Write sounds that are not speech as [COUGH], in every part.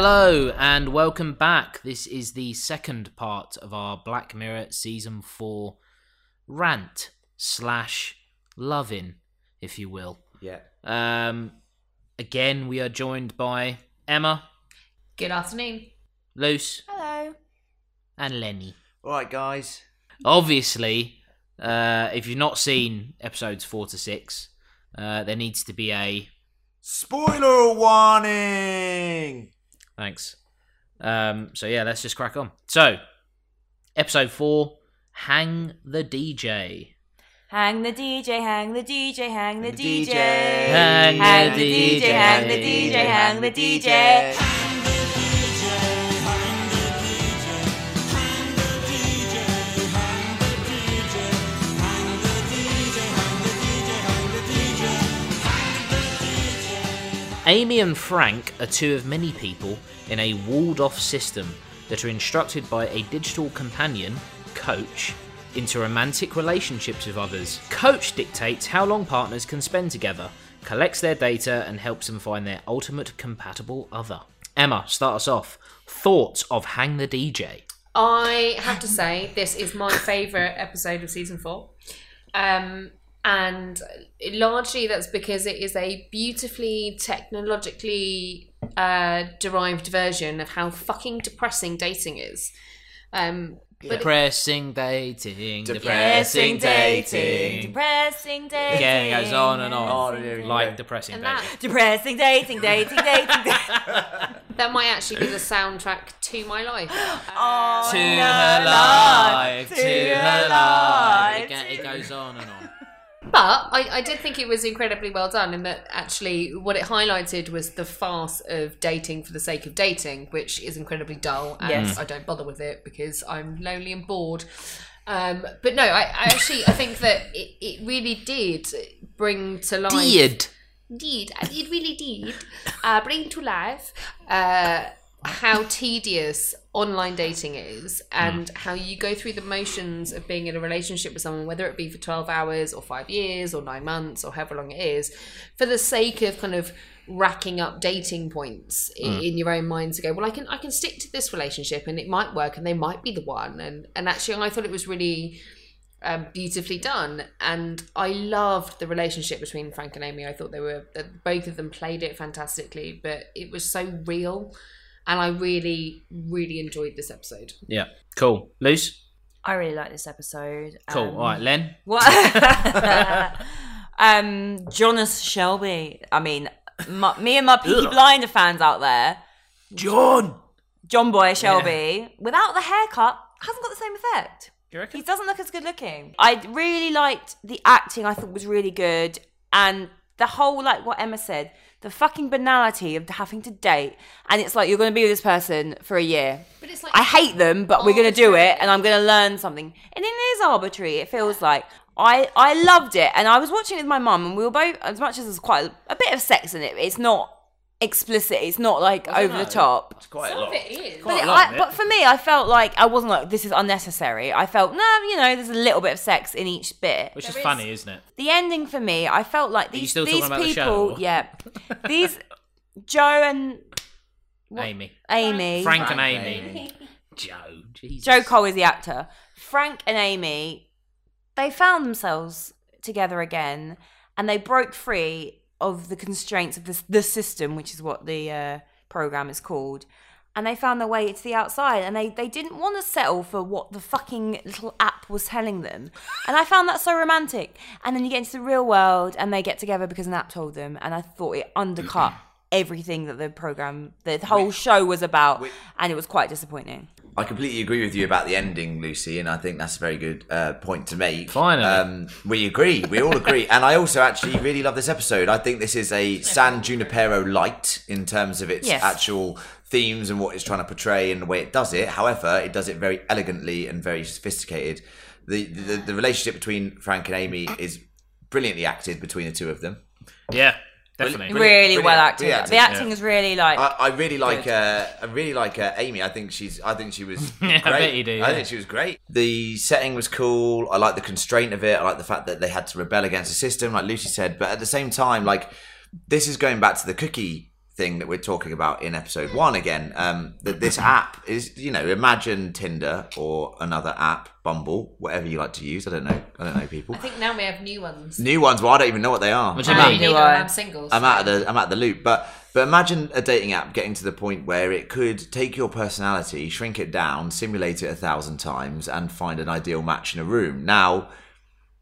Hello and welcome back. This is the second part of our Black Mirror season four rant slash loving, if you will. Yeah. Um, again, we are joined by Emma, Good afternoon. Luce, Hello. and Lenny. All right, guys. Obviously, uh, if you've not seen episodes four to six, uh, there needs to be a Spoiler warning. Thanks. Um, so yeah, let's just crack on. So, episode four, hang the DJ. Hang the DJ, hang the DJ, hang the Hang the DJ. DJ. Hang Hang the the DJ, hang the DJ, hang the DJ. Amy and Frank are two of many people in a walled off system that are instructed by a digital companion, Coach, into romantic relationships with others. Coach dictates how long partners can spend together, collects their data, and helps them find their ultimate compatible other. Emma, start us off. Thoughts of Hang the DJ? I have to say, this is my favourite episode of season four. Um, and largely that's because it is a beautifully technologically uh, derived version of how fucking depressing dating is. Um, but Depressing dating, Depressing depressing dating. dating. Depressing dating. Again, it goes on and on. Oh, like depressing and dating. that, Depressing dating, dating, dating. [LAUGHS] dating. that might actually be the soundtrack to my life. [GASPS] Oh, to no, her Lord. life, to, To her her life. It, it goes on and on. But I, I did think it was incredibly well done, in that actually what it highlighted was the farce of dating for the sake of dating, which is incredibly dull, and Yes. I don't bother with it because I'm lonely and bored. Um, but no, I, I actually I think that it, it really did bring to life. Did Did it really did uh, bring to life uh, how tedious online dating is and how you go through the motions of being in a relationship with someone, whether it be for 12 hours or five years or nine months or however long it is, for the sake of kind of racking up dating points i- in your own mind to go, well, I can I can stick to this relationship and it might work and they might be the one. And and actually, I thought it was really um, beautifully done. And I loved the relationship between Frank and Amy. I thought they were both of them played it fantastically, but it was so real. And I really, really enjoyed this episode. yeah, cool. Luce, I really like this episode. cool. Um, All right, Len. What? [LAUGHS] um, Jonas Shelby. I mean, my, me and my Peaky Blinder fans out there. John. John Boy Shelby, without the haircut, hasn't got the same effect. You reckon? He doesn't look as good looking. I really liked the acting. I thought was really good, and the whole like what Emma said, the fucking banality of having to date, and it's like you're going to be with this person for a year. But it's like I hate them, but we're going to do it, and I'm going to learn something. And it is arbitrary. It feels like I I loved it, and I was watching it with my mum, and we were both as much as there's quite a, a bit of sex in it. It's not explicit. It's not like over the top. It's quite some a of lot. it is. Quite But, a it- lot I, it. but for me, I felt like I wasn't like this is unnecessary. I felt no, you know, there's a little bit of sex in each bit. Which is There is- funny, isn't it? The ending for me, I felt like you these still these talking about the people, show, yeah, [LAUGHS] these Joe and Amy, Amy, Frank, and Frank and Amy. Amy. [LAUGHS] Joe. Jesus. Joe Cole is the actor. Frank and Amy, they found themselves together again, and they broke free of the constraints of the the system, which is what the uh, program is called. And they found their way to the outside, and they, they didn't want to settle for what the fucking little app was telling them. And I found that so romantic. And then you get into the real world, and they get together because an app told them. And I thought it undercut [CLEARS THROAT] everything that the program, the whole show was about, and it was quite disappointing. I completely agree with you about the ending, Lucy, and I think that's a very good uh, point to make. Finally. um, we agree. We all agree, and I also actually really love this episode. I think this is a San Junipero light in terms of its Yes. actual themes and what it's trying to portray and the way it does it. However, it does it very elegantly and very sophisticated. The the, the relationship between Frank and Amy is brilliantly acted between the two of them. Yeah, definitely. Really brilliant, well acted. brilliant The acting, acting yeah. is really like I, I really like uh, I really like uh, Amy. I think she's I think she was [LAUGHS] Yeah, great. I bet you do, I think she was great. The setting was cool. I like the constraint of it. I like the fact that they had to rebel against the system, like Lucy said. But at the same time, like this is going back to the cookie thing that we're talking about in episode one again. Um, that this [LAUGHS] app is, you know, imagine Tinder or another app, Bumble, whatever you like to use. I don't know. I don't know people. I think now we have new ones. New ones. Well, I don't even know what they are. What do you I'm out- mean? Neither, New one. I'm single. I'm out of the I'm out of the loop. But but imagine a dating app getting to the point where it could take your personality, shrink it down, simulate it a thousand times, and find an ideal match in a room. Now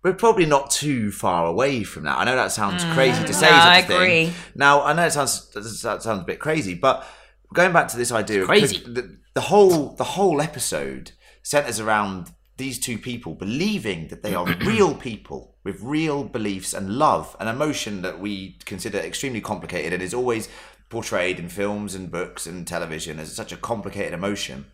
we're probably not too far away from that. I know that sounds hmm. crazy to say. No, such I a thing. agree. Now I know it sounds that sounds a bit crazy, but going back to this idea of crazy. the, the whole the whole episode centers around these two people believing that they are [CLEARS THROAT] real people with real beliefs and love and emotion that we consider extremely complicated and is always portrayed in films and books and television as such a complicated emotion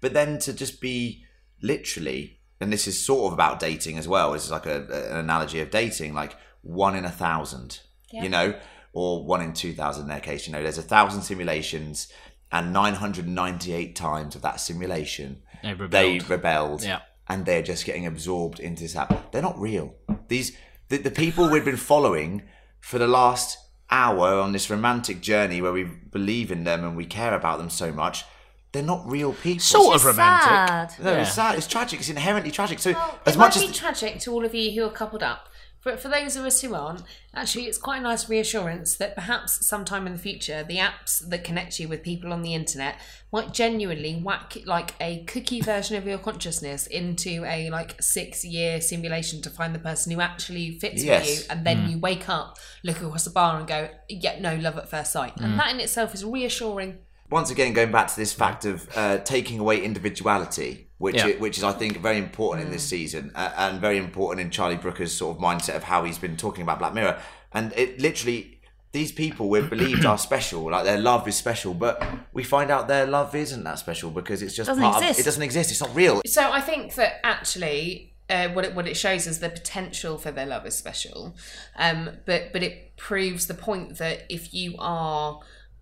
but then to just be literally and this is sort of about dating as well this is like a, an analogy of dating like one in a thousand you know or one in 2000 in their case you know there's a thousand simulations and 998 times of that simulation They rebelled. they rebelled Yeah. and they're just getting absorbed into this app they're not real these the, the people we've been following for the last hour on this romantic journey where we believe in them and we care about them so much they're not real people Sort of romantic. sad. no, Yeah. it's sad. It's tragic. It's inherently tragic. So, Well, as it much might as be tragic to all of you who are coupled up. but for those of us who aren't, actually, it's quite a nice reassurance that perhaps sometime in the future, the apps that connect you with people on the internet might genuinely whack like a cookie version of your consciousness into a like six year simulation to find the person who actually fits Yes. with you, and then hmm. you wake up, look across the bar, and go, "Yeah, no, love at first sight," and hmm. that in itself is reassuring. Once again going back to this fact of uh, taking away individuality, which Yeah. i- which is I think very important in this Mm. season uh, and very important in Charlie Brooker's sort of mindset of how he's been talking about Black Mirror. And it literally these people we're believed are special, like their love is special, but we find out their love isn't that special because it's just Doesn't part exist. Of, it doesn't exist. It's not real. So I think that actually, uh, what it what it shows is the potential for their love is special, um, but but it proves the point that if you are.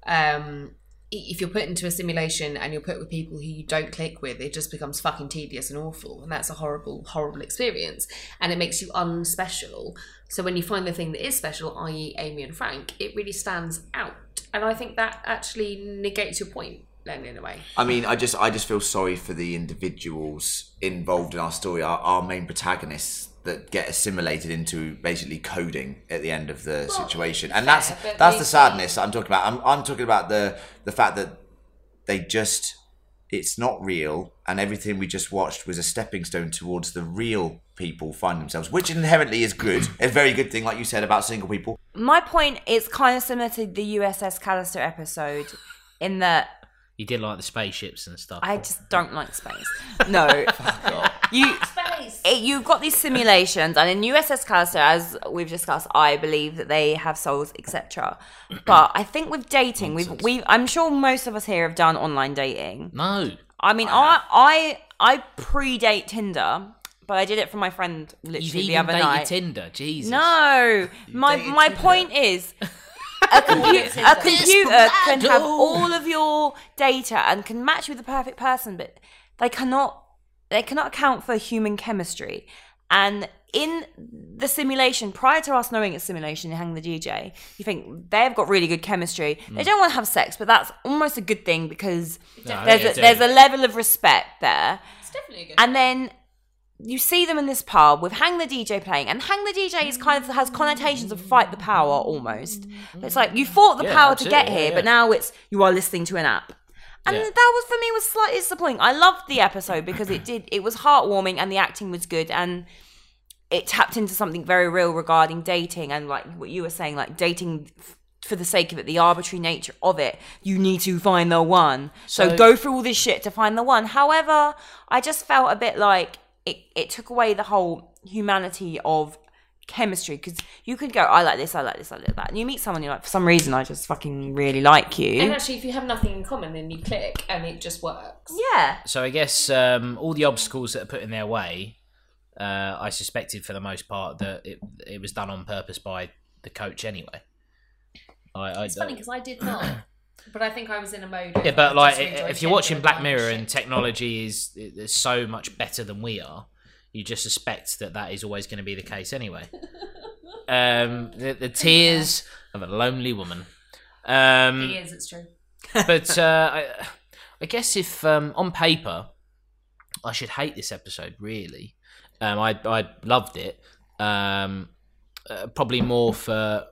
Um, i- if you're put into a simulation and you're put with people who you don't click with, it just becomes fucking tedious and awful, and that's a horrible, horrible experience, and it makes you unspecial. So when you find the thing that is special, i.e., Amy and Frank, it really stands out, and I think that actually negates your point, then in a way. I mean, I just I just feel sorry for the individuals involved in our story, our, our main protagonists that get assimilated into basically coding at the end of the situation, and that's fair, but that's they- the sadness that I'm talking about. I'm I'm talking about the the fact that they just it's not real, and everything we just watched was a stepping stone towards the real people find themselves, which inherently is good, a very good thing, like you said about single people. My point is kind of similar to the USS Callister episode in that You did like the spaceships and stuff. I just don't like space. No, [LAUGHS] you it, you've got these simulations, and in USS Callister, as we've discussed, I believe that they have souls, etc. [CLEARS THROAT] But I think with dating, we've we I'm sure most of us here have done online dating. no. I mean, I I I predate Tinder, but I did it for my friend You've literally the even other dated night. Tinder. Jesus. No, my dated my Tinder? point is. [LAUGHS] A, compu- a computer can have all of your data and can match you with the perfect person, but they cannot they cannot account for human chemistry. And in the simulation, prior to us knowing it's simulation, hang the DJ, you think they've got really good chemistry. They don't want to have sex, but that's almost a good thing because No, there's yeah, a, there's a level of respect there. It's definitely a good. And then you see them in this pub with Hang the DJ playing, and Hang the DJ is kind of has connotations of fight the power almost. It's like you fought the Yeah, power to get absolutely, here, yeah, but now it's you are listening to an app. And Yeah. that was for me was slightly disappointing. I loved the episode because it did it was heartwarming and the acting was good and it tapped into something very real regarding dating and like what you were saying, like dating for the sake of it, the arbitrary nature of it. You need to find the one. So, So- go through all this shit to find the one. However, I just felt a bit like it, it took away the whole humanity of chemistry because you could go, I like this, I like this, I like that. And you meet someone you're like, for some reason, I just fucking really like you. And actually, if you have nothing in common, then you click and it just works. Yeah. So I guess um, all the obstacles that are put in their way, uh, I suspected for the most part that it it was done on purpose by the coach anyway. I, I, It's funny because I did not, [COUGHS] but I think I was in a mode. Of, yeah, but like just really enjoyed if you're watching Black Mirror and technology is is so much better than we are, you just suspect that that is always going to be the case anyway. [LAUGHS] um, the, the tears of a lonely woman. Um, He is. It's true. but [LAUGHS] uh, I, I guess if um, on paper, I should hate this episode. Really, um, I I loved it. Um, uh, probably more for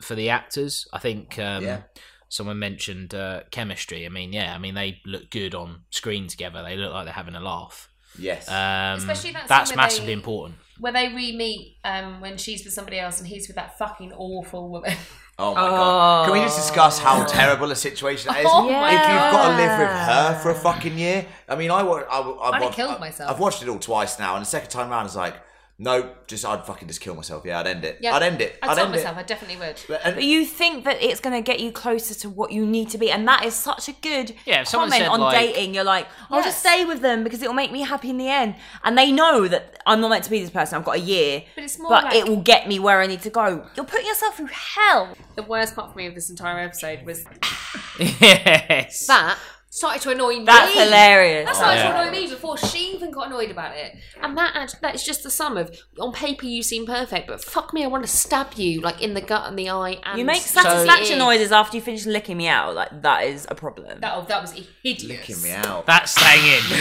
for the actors. I think. Um, Yeah. Someone mentioned uh, chemistry. I mean, yeah. I mean, they look good on screen together. They look like they're having a laugh. Yes. Um, Especially that that's massively they- important. Where they re-meet um, when she's with somebody else and he's with that fucking awful woman. [LAUGHS] oh my god. Can we just discuss how terrible a situation that is? Oh my if you've got to live with her for a fucking year, I mean, I, wa- I, I, I've, I'd watched, killed myself. I've watched it all twice now, and the second time around, it's like, no, just I'd fucking just kill myself. Yeah, I'd end it. Yeah. I'd end it. I'd I'd stop end myself. it. I definitely would. But- and- But you think that it's going to get you closer to what you need to be, and that is such a good Yeah, comment said, on like- dating. You're like, I'll just stay with them because it will make me happy in the end, and they know that I'm not meant to be this person. I've got a year, But it's more but like- it will get me where I need to go. You're putting yourself through hell. The worst part for me of this entire episode was [LAUGHS] yes. that started to annoy me. That's hilarious. That started Yeah. to annoy me before she even got annoyed about it. And that that is just the sum of on paper you seem perfect, but fuck me, I want to stab you like in the gut and the eye. And You make the satisfaction ear. noises after you finish licking me out. Like that is a problem. That, oh, that was hideous. Licking me out. That's staying in.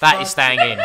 That is staying in.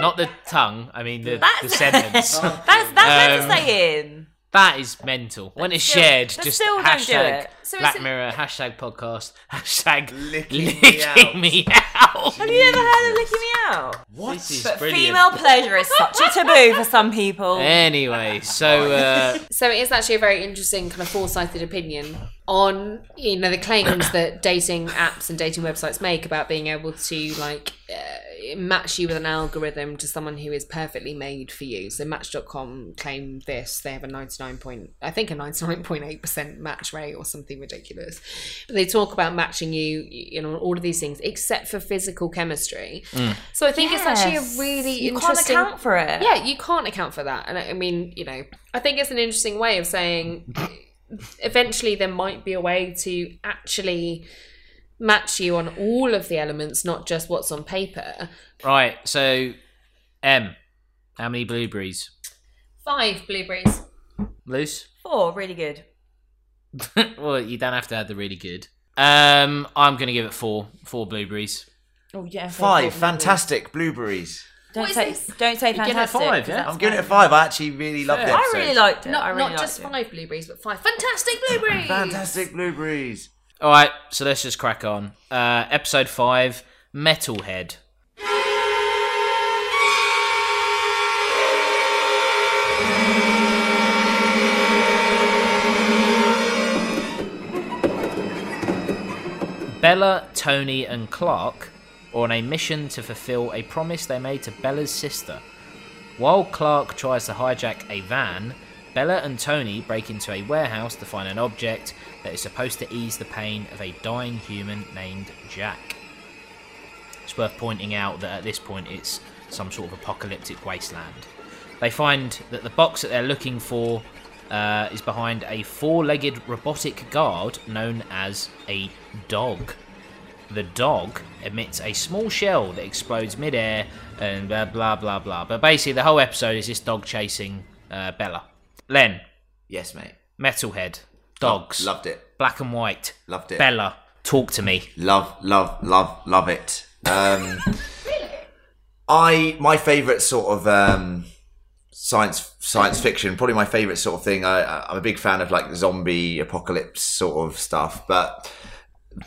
Not the tongue. I mean the, the That's- sentence. [LAUGHS] That's that's meant Um, to stay in. That is mental. When it's still- shared, just still don't hashtag. So Black it- Mirror, hashtag podcast, [LAUGHS] hashtag Licking me out. me [LAUGHS] out. Have you ever heard of licking me out? What? This is But brilliant. female pleasure is such a taboo for some people. Anyway, so uh, [LAUGHS] So it is actually a very interesting kind of foresighted opinion on you know the claims that dating apps and dating websites make about being able to like uh, match you with an algorithm to someone who is perfectly made for you. So Match.com claim this they have a ninety nine point I think a ninety nine point eight percent match rate or something ridiculous. But they talk about matching you you know all of these things except for physical chemistry. So I think it's actually a really you interesting can't account for it. yeah, you can't account for that. And I I mean, you know, I think it's an interesting way of saying [LAUGHS] eventually there might be a way to actually match you on all of the elements, not just what's on paper. right, so M, how many blueberries? Five blueberries. Luce? Four, really good. [LAUGHS] well, you don't have to add the really good. Um, I'm going to give it four. Four blueberries. Oh yeah. Five fantastic blueberries. Don't What is say this? don't say give it a fantastic. five, 'cause yeah? I'm giving it a five. I actually really loved the Fair. I episode. really liked it. Not, I really not liked just it. five blueberries, but five fantastic blueberries. Fantastic blueberries. All right, so let's just crack on. Uh, episode five, Metalhead. Bella, Tony, and Clark are on a mission to fulfill a promise they made to Bella's sister. While Clark tries to hijack a van, Bella and Tony break into a warehouse to find an object that is supposed to ease the pain of a dying human named Jack. It's worth pointing out that at this point it's some sort of apocalyptic wasteland. They find that the box that they're looking for uh, is behind a four legged robotic guard known as a dog. The dog emits a small shell that explodes midair and blah blah blah blah. But basically, the whole episode is this dog chasing uh, Bella. Len, Yes, mate. Metalhead, dogs, Loved it. black and white, Loved it. Bella, talk to me. Love, love, love, love it. Um, I my favourite sort of um, science science fiction, probably my favourite sort of thing. I- I'm a big fan of like zombie apocalypse sort of stuff, but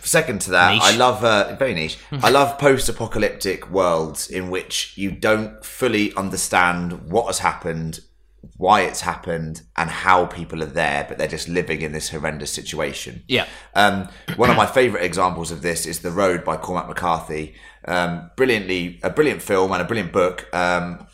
second to that, Niche. I love uh, very niche. I love post-apocalyptic worlds in which you don't fully understand what has happened, why it's happened, and how people are there, but they're just living in this horrendous situation. Yeah. Um, one of my favourite examples of this is The Road by Cormac McCarthy. Um, brilliantly, a brilliant film and a brilliant book. Um,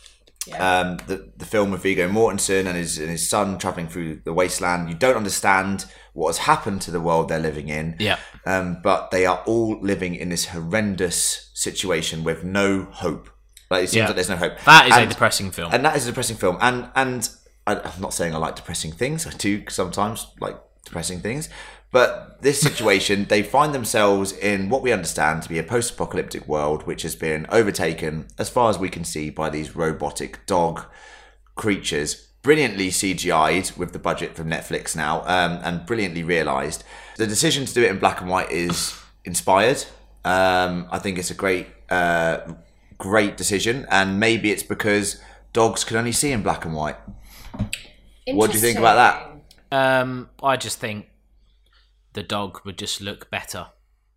um, the the film with Viggo Mortensen and his and his son traveling through the wasteland. You don't understand what has happened to the world they're living in. Yeah. Um, but they are all living in this horrendous situation with no hope. Like it seems Yeah. like there's no hope. That is a depressing film. and that is a depressing film. And and I, I'm not saying I like depressing things. I do sometimes like depressing things. But this [LAUGHS] situation, they find themselves in what we understand to be a post-apocalyptic world, which has been overtaken, as far as we can see, by these robotic dog creatures. Brilliantly CGI'd with the budget from Netflix now, um, and brilliantly realised. The decision to do it in black and white is inspired. Um, I think it's a great, uh, great decision, and maybe it's because dogs can only see in black and white. What do you think about that? Um, I just think the dog would just look better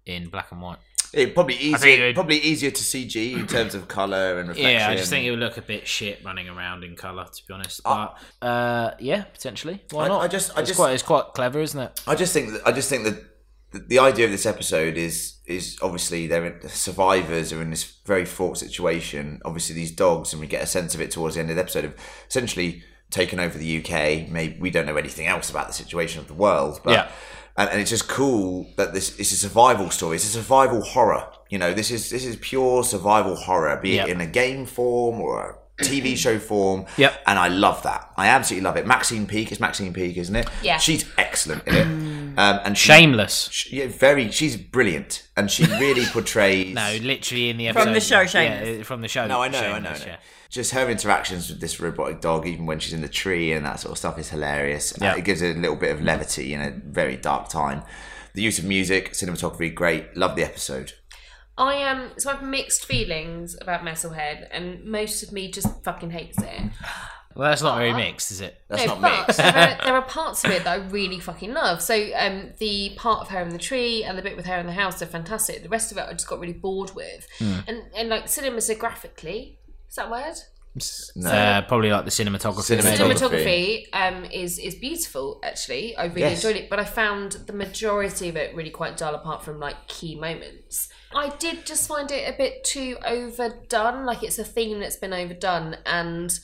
in black and white. It probably easier, it- probably easier to CG in terms of color and reflection. Yeah, I just think it would look a bit shit running around in colour, to be honest. But uh, yeah, potentially. Why I- not? I just- I it's just- quite, it's quite clever, isn't it? I just think that I just think that the, the idea of this episode is is obviously they're in, survivors are in this very fraught situation. Obviously, these dogs, and we get a sense of it towards the end of the episode, of essentially taken over the UK. Maybe we don't know anything else about the situation of the world, but Yeah. And, and it's just cool that this it's a survival story. It's a survival horror. You know, this is this is pure survival horror, be it in a game form or a TV [CLEARS THROAT] show form. Yep. And I love that. I absolutely love it. Maxine Peake is Maxine Peake, isn't it? Yeah. She's excellent in it. [CLEARS THROAT] Um, and she, Shameless. she- yeah, very. She's brilliant, and she really [LAUGHS] portrays. No, literally in the episode. From the show, Yeah, Shameless. from the show. no, I know, I know. Shameless, I know. yeah. Just her interactions with this robotic dog, even when she's in the tree and that sort of stuff, is hilarious. Uh, Yeah. it gives it a little bit of levity in a very dark time. The use of music, cinematography, great. Love the episode. I am so I have mixed feelings about Metalhead, and most of me just fucking hates it. Well, that's not very Aw. mixed, is it? That's no, not but mixed. there are, [LAUGHS] there are parts of it that I really fucking love. So um, the part of her in the tree and the bit with her in the house are fantastic. The rest of it I just got really bored with. Hmm. And and like cinematographically, is that a word? No. Uh, probably like the cinematography. Cinematography. Cinematography um, is is beautiful. Actually, I really Yes. enjoyed it, but I found the majority of it really quite dull, apart from like key moments. I did just find it a bit too overdone. Like it's a theme that's been overdone, and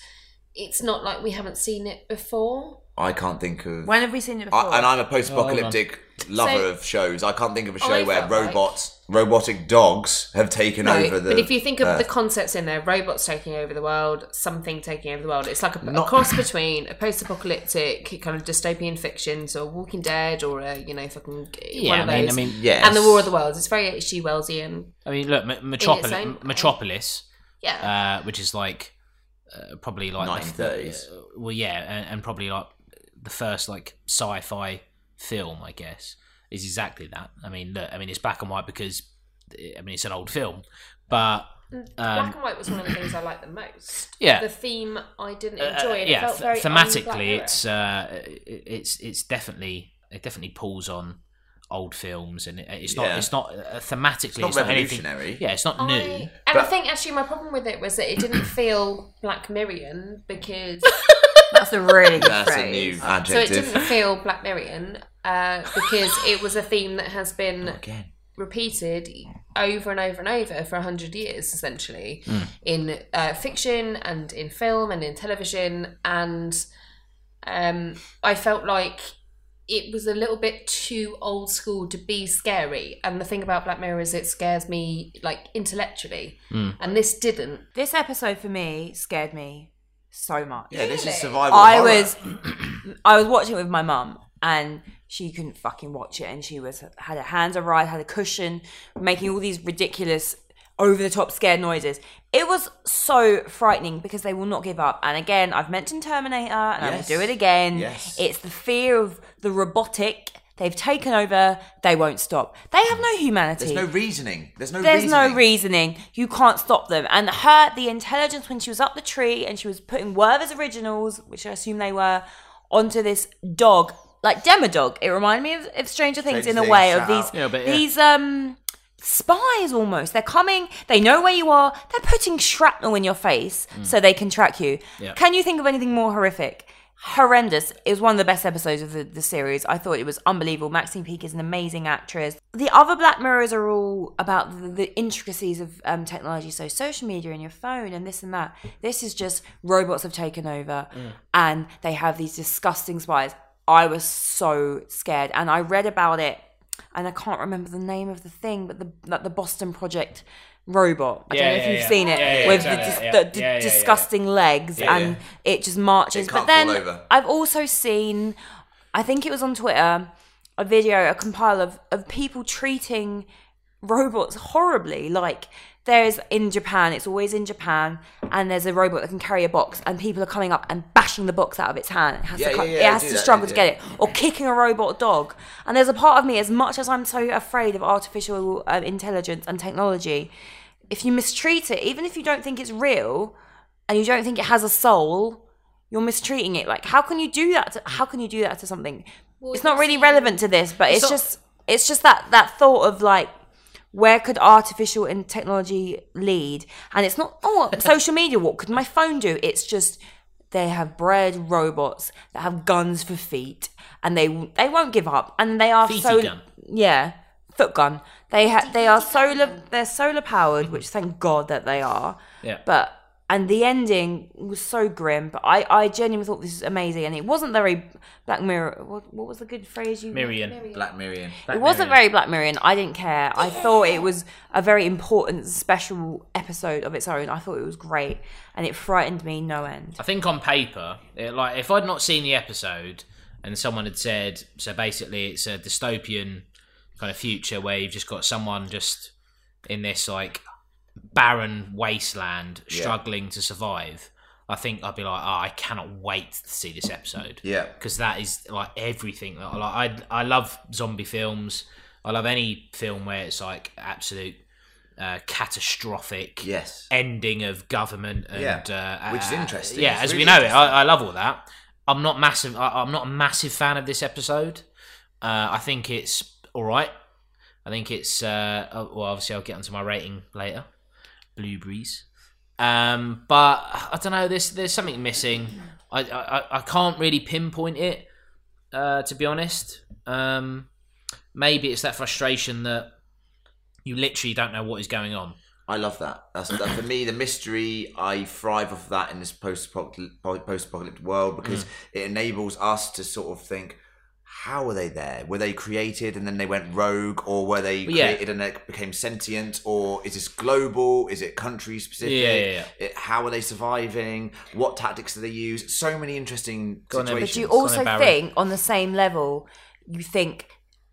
it's not like we haven't seen it before. I can't think of. When have we seen it before? I, and I'm a post-apocalyptic lover So- of shows. I can't think of a show I where felt like- robots, robotic dogs, have taken No, over the. but if you think of the concepts in there, robots taking over the world, something taking over the world, it's like a, a cross [LAUGHS] between a post-apocalyptic kind of dystopian fiction, so Walking Dead or a you know fucking Yeah, one I of mean, those. I mean, yes. and the War of the Worlds. It's very H.G. Wellsian. I mean, look, Metropolis, Metropolis, Yeah, uh, which is like uh, probably like the- 1930s. uh, well, yeah, and, and probably like the first like sci-fi film, I guess, is exactly that. I mean, look, I mean, it's black and white because I mean it's an old film, but black um, and white was one of the things I liked the most. Yeah. the theme I didn't uh, enjoy. it yeah, felt th- very thematically, it's uh, it- it's it's definitely it definitely pulls on old films, and it's not Yeah. it's not uh, thematically not it's not anything. revolutionary. Yeah, it's not I- new. and I But- think actually my problem with it was that it didn't [COUGHS] feel Black Mirrorian because [LAUGHS] That's a really good That's a phrase. new so it adjective. didn't feel Black Mirrorian uh, because it was a theme that has been Again. repeated over and over and over for a hundred years, essentially, Hmm. in uh, fiction and in film and in television. And um, I felt like it was a little bit too old school to be scary. And the thing about Black Mirror is it scares me like intellectually, Hmm. and this didn't. This episode for me scared me so much. Yeah, this is survival. I horror. was I was watching it with my mum and she couldn't fucking watch it and she was had her hands on right, had a cushion, making all these ridiculous over the top scared noises. It was so frightening because they will not give up. And again, I've mentioned Terminator and I will Yes. To do it again. Yes. It's the fear of the robotic. They've taken over, they won't stop. They have no humanity. There's no reasoning. There's no There's reasoning. no reasoning. You can't stop them. And her, the intelligence when she was up the tree and she was putting Werther's originals, which I assume they were, onto this dog, like Demodog. It reminded me of, of Stranger Things Stranger in a Things, way shout of these out. Yeah, but yeah. these um spies almost. They're coming. They know where you are. They're putting shrapnel in your face so they can track you. Yeah. Can you think of anything more horrific? Horrendous. It was one of the best episodes of the, the series. I thought it was unbelievable. Maxine Peake is an amazing actress. The other Black Mirrors are all about the, the intricacies of um, technology, so social media and your phone and this and that. This is just robots have taken over and they have these disgusting spies. I was so scared, and I read about it and I can't remember the name of the thing, but the like the Boston Project robot. I Yeah, don't know if yeah, you've yeah. seen it with the, dis- the, disgusting legs and it just marches. It but then. I've also seen, I think it was on Twitter, a video, a compile of, of people treating robots horribly. Like there's in Japan, it's always in Japan, and there's a robot that can carry a box, and people are coming up and bashing the box out of its hand. It has Yeah, to, cut, yeah, yeah, it has to that, struggle to get it, or kicking a robot dog. And there's a part of me, as much as I'm so afraid of artificial uh, intelligence and technology, if you mistreat it, even if you don't think it's real and you don't think it has a soul, you're mistreating it. Like, how can you do that? To, how can you do that to something? it's not really relevant to this, but it's, not- just it's just that that thought of like where could artificial and technology lead? And it's not oh [LAUGHS] social media. What could my phone do? It's just they have bred robots that have guns for feet, and they they won't give up, and they are Feety so gun. yeah foot gun. They ha- they are solar they're solar powered, which thank God that they are. Yeah. But and the ending was so grim, but I, I genuinely thought this was amazing, and it wasn't very Black Mirror. What, what was the good phrase you? Miriam. Black Miriam. It wasn't very Black Mirror, and I didn't care. I thought it was a very important, special episode of its own. I thought it was great, and it frightened me no end. I think on paper, it, like if I'd not seen the episode and someone had said, so basically it's a dystopian kind of future where you've just got someone just in this like barren wasteland struggling to survive. I think I'd be like, oh, I cannot wait to see this episode. Yeah. because that is like everything. that I Like I, I love zombie films. I love any film where it's like absolute uh, catastrophic Yes. ending of government and Yeah, uh, which is uh, interesting. Yeah, It's as we know it. I, I love all that. I'm not massive. I, I'm not a massive fan of this episode. Uh, I think it's all right. I think it's uh, well. Obviously, I'll get onto my rating later. Blueberries. Um, but I don't know. There's there's something missing. I I, I can't really pinpoint it. Uh, to be honest, um, maybe it's that frustration that you literally don't know what is going on. I love that. That's that, for me the mystery. I thrive off that in this post post-apocalyptic world because it enables us to sort of think. How were they there? Were they created and then they went rogue, or were they Yeah. created and they became sentient, or is this global? Is it country specific? Yeah, yeah, yeah. It, how are they surviving? What tactics do they use? So many interesting Go on then. situations. But you also kind of barren. think, on the same level, you think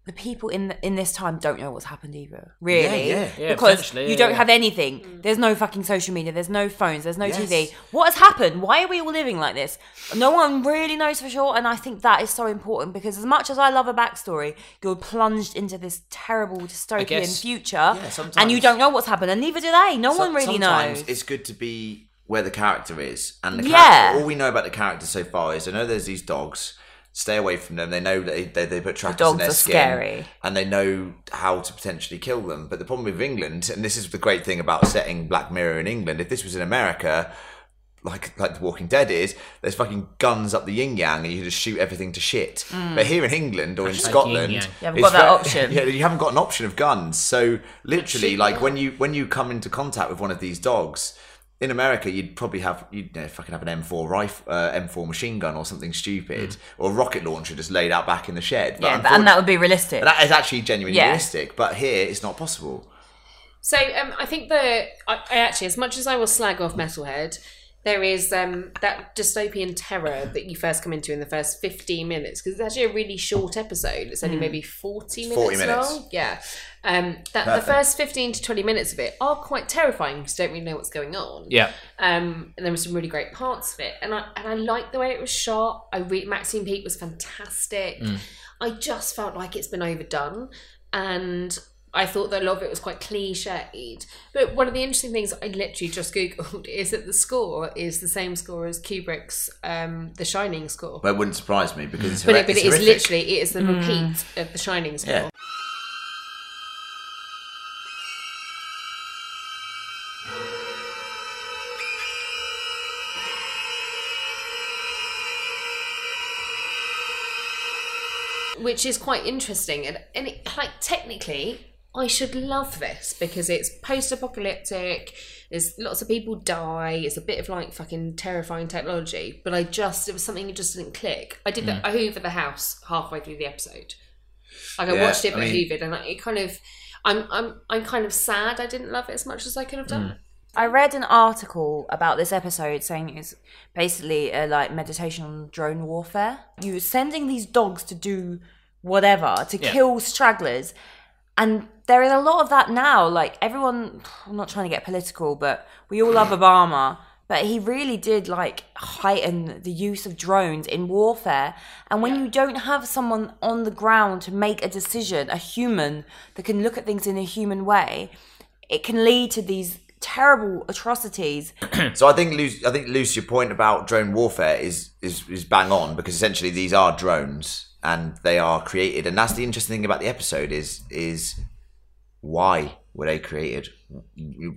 the people in the, in this time don't know what's happened either. Really? Yeah, yeah. Yeah, because potentially, you don't yeah. have anything. Mm. There's no fucking social media. There's no phones. There's no Yes. TV. What has happened? Why are we all living like this? No one really knows for sure. And I think that is so important because as much as I love a backstory, you're plunged into this terrible dystopian guess- future, sometimes- and you don't know what's happened, and neither do they. No So- one really sometimes knows. It's good to be where the character is, and the Yeah. character, all we know about the character so far is I know there's these dogs. Stay away from them. They know that they, they, they put trackers dogs in their are skin, scary. and they know how to potentially kill them. But the problem with England, and this is the great thing about setting Black Mirror in England, if this was in America, like like The Walking Dead is, there's fucking guns up the yin yang, and you just shoot everything to shit. Mm. But here in England or in Hashtag Scotland, yin-yang. You haven't got that ve- option. Yeah, you haven't got an option of guns. So literally, like when you when you come into contact with one of these dogs. In America, you'd probably have you'd you know, fucking have an M4 rifle, uh, M4 machine gun, or something stupid, or a rocket launcher just laid out back in the shed. yeah, but- and that would be realistic. that is actually genuinely Yeah. realistic. But here, it's not possible. So um, I think the I, I actually, as much as I will slag off Metalhead, there is um, that dystopian terror that you first come into in the first fifteen minutes because it's actually a really short episode. It's only maybe forty minutes, 40 minutes. long. Yeah, um, that the first fifteen to twenty minutes of it are quite terrifying because you don't really know what's going on. Yeah, Um, and there were some really great parts of it, and I and I liked the way it was shot. I re- Maxine Peake was fantastic. I just felt like it's been overdone, and I thought that a lot of it was quite cliched. But one of the interesting things I literally just googled [LAUGHS] is that the score is the same score as Kubrick's um, The Shining score. But it wouldn't surprise me because it's, But horri- it, but it's it is horrific. literally it is the repeat of The Shining score. Yeah. Which is quite interesting. And, and it, like technically i should love this because it's post-apocalyptic. There's lots of people die. It's a bit of like fucking terrifying technology. But i just it was something that just didn't click. I did Mm. that i hoovered the house halfway through the episode. Like i Yeah, watched it I but mean- hoovered and I, it kind of i'm i'm i'm kind of sad i didn't love it as much as i could have done I read an article about this episode saying it's basically a like meditation on drone warfare. You're sending these dogs to do whatever to Yeah. kill stragglers, and there is a lot of that now. Like everyone, I'm not trying to get political, but we all love Obama. but he really did like heighten the use of drones in warfare. And when you don't have someone on the ground to make a decision, a human that can look at things in a human way, it can lead to these terrible atrocities. [CLEARS THROAT] So I think Luce, I think Luce, your point about drone warfare is is is bang on because essentially these are drones and they are created, and that's the interesting thing about the episode is is why were they created?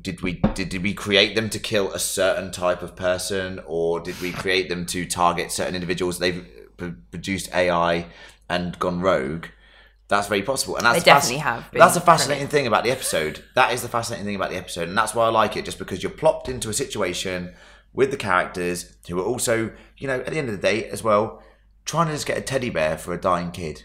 Did we did, did we create them to kill a certain type of person, or did we create them to target certain individuals? They've produced AI and gone rogue. That's very possible, and that's They definitely have been That's a fascinating thing about the episode. That is the fascinating thing about the episode, and that's why I like it. Just because you're plopped into a situation with the characters who are also, you know, at the end of the day as well, trying to just get a teddy bear for a dying kid.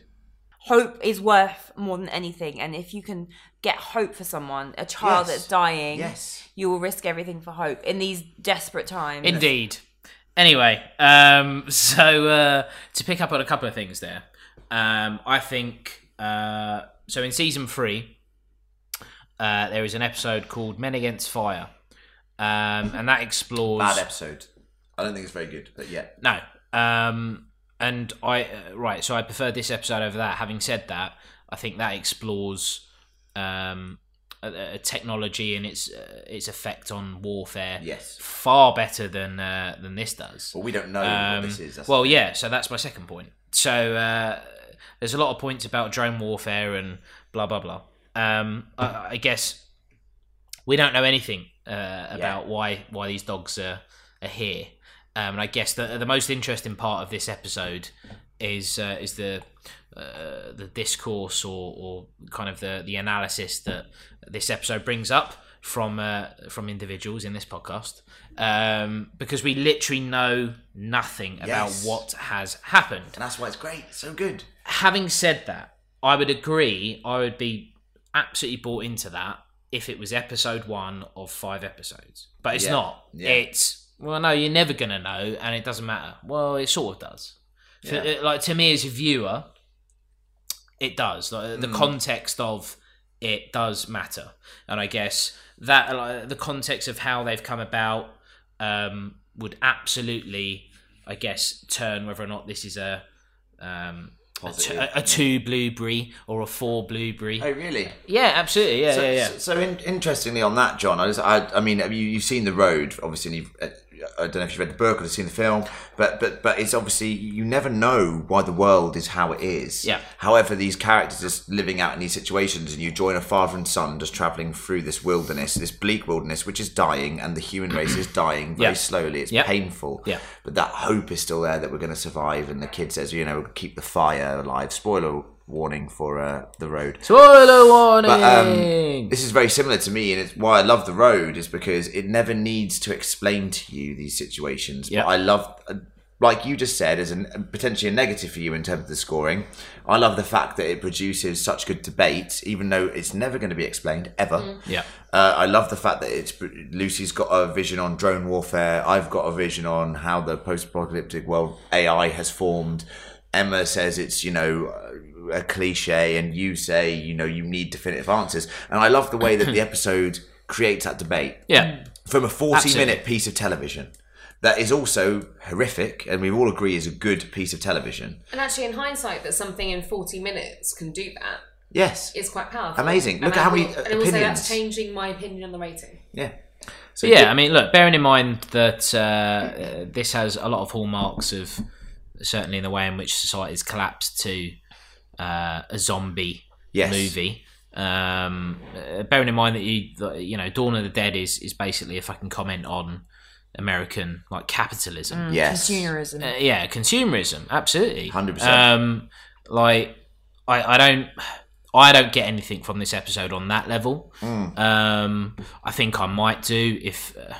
hope is worth more than anything and if you can get hope for someone a child Yes. that's dying Yes. you will risk everything for hope in these desperate times Indeed. Anyway, um, [LAUGHS] so uh, to pick up on a couple of things there, um, I think uh, so. In season three, uh, there is an episode called "Men Against Fire," um, and that explores Bad episode. I don't think it's very good, but yeah. no. Um, and I uh, right, so I prefer this episode over that. Having said that, I think that explores um, a, a technology and its uh, its effect on warfare Yes. far better than uh, than this does. Well, we don't know Um, what this is. That's well, yeah, so that's my second point. So uh, there's a lot of points about drone warfare and blah blah blah. Um, I, I guess we don't know anything uh, about why why these dogs are, are here. Um, and I guess the the most interesting part of this episode is uh, is the uh, the discourse or, or kind of the the analysis that this episode brings up from uh, from individuals in this podcast um, because we literally know nothing about Yes. what has happened. and that's why it's great. So good. Having said that, I would agree. I would be absolutely bought into that if it was episode one of five episodes, but it's Yeah. not. Yeah. It's well, no, you're never gonna know, and it doesn't matter. Well, it sort of does. For- Yeah. like to me as a viewer, it does. Like, the Mm. context of it does matter, and I guess that like, the context of how they've come about um, would absolutely, I guess, turn whether or not this is a um, a, t- Positive. a, a two blueberry or a four blueberry. Oh, really? Yeah, absolutely. Yeah, so, yeah, yeah. So, so in, interestingly on that, John, I, was, I, I mean, you, you've seen the road, obviously. And you've, uh, I don't know if you've read the book or seen the film, but but but it's obviously you never know why the world is how it is. Yeah. However, these characters just living out in these situations, and you join a father and son just traveling through this wilderness, this bleak wilderness, which is dying, and the human race is dying very Yeah. slowly. It's Yeah. painful. Yeah. But that hope is still there that we're going to survive, and the kid says, you know, keep the fire alive. Spoiler warning for uh, the road. Spoiler warning. But um, this is very similar to me, and it's why I love the road is because it never needs to explain to you these situations. Yeah. But I love, uh, like you just said, as an, potentially a negative for you in terms of the scoring. I love the fact that it produces such good debate, even though it's never going to be explained ever. yeah. Uh, I love the fact that it's Lucy's got a vision on drone warfare. I've got a vision on how the post-apocalyptic world AI has formed. Emma says it's you know a cliche, and you say you know you need definitive answers. And I love the way that the [LAUGHS] episode creates that debate Yeah. from a forty-minute piece of television that is also horrific, and we all agree is a good piece of television. And actually, in hindsight, that something in 40 minutes can do that Yes, is quite powerful. Amazing. And Look at how many will- And I will say that's changing my opinion on the rating. yeah. So yeah, I mean, look, bearing in mind that uh, uh, this has a lot of hallmarks of certainly in the way in which society's collapsed to uh, a zombie Yes. movie. Um, uh, bearing in mind that you, you know, Dawn of the Dead is is basically a fucking comment on American like capitalism. Yes. consumerism Uh, yeah, consumerism, absolutely, 100%. Um, like, I, I don't, I don't get anything from this episode on that level. Mm. Um, I think I might do if uh,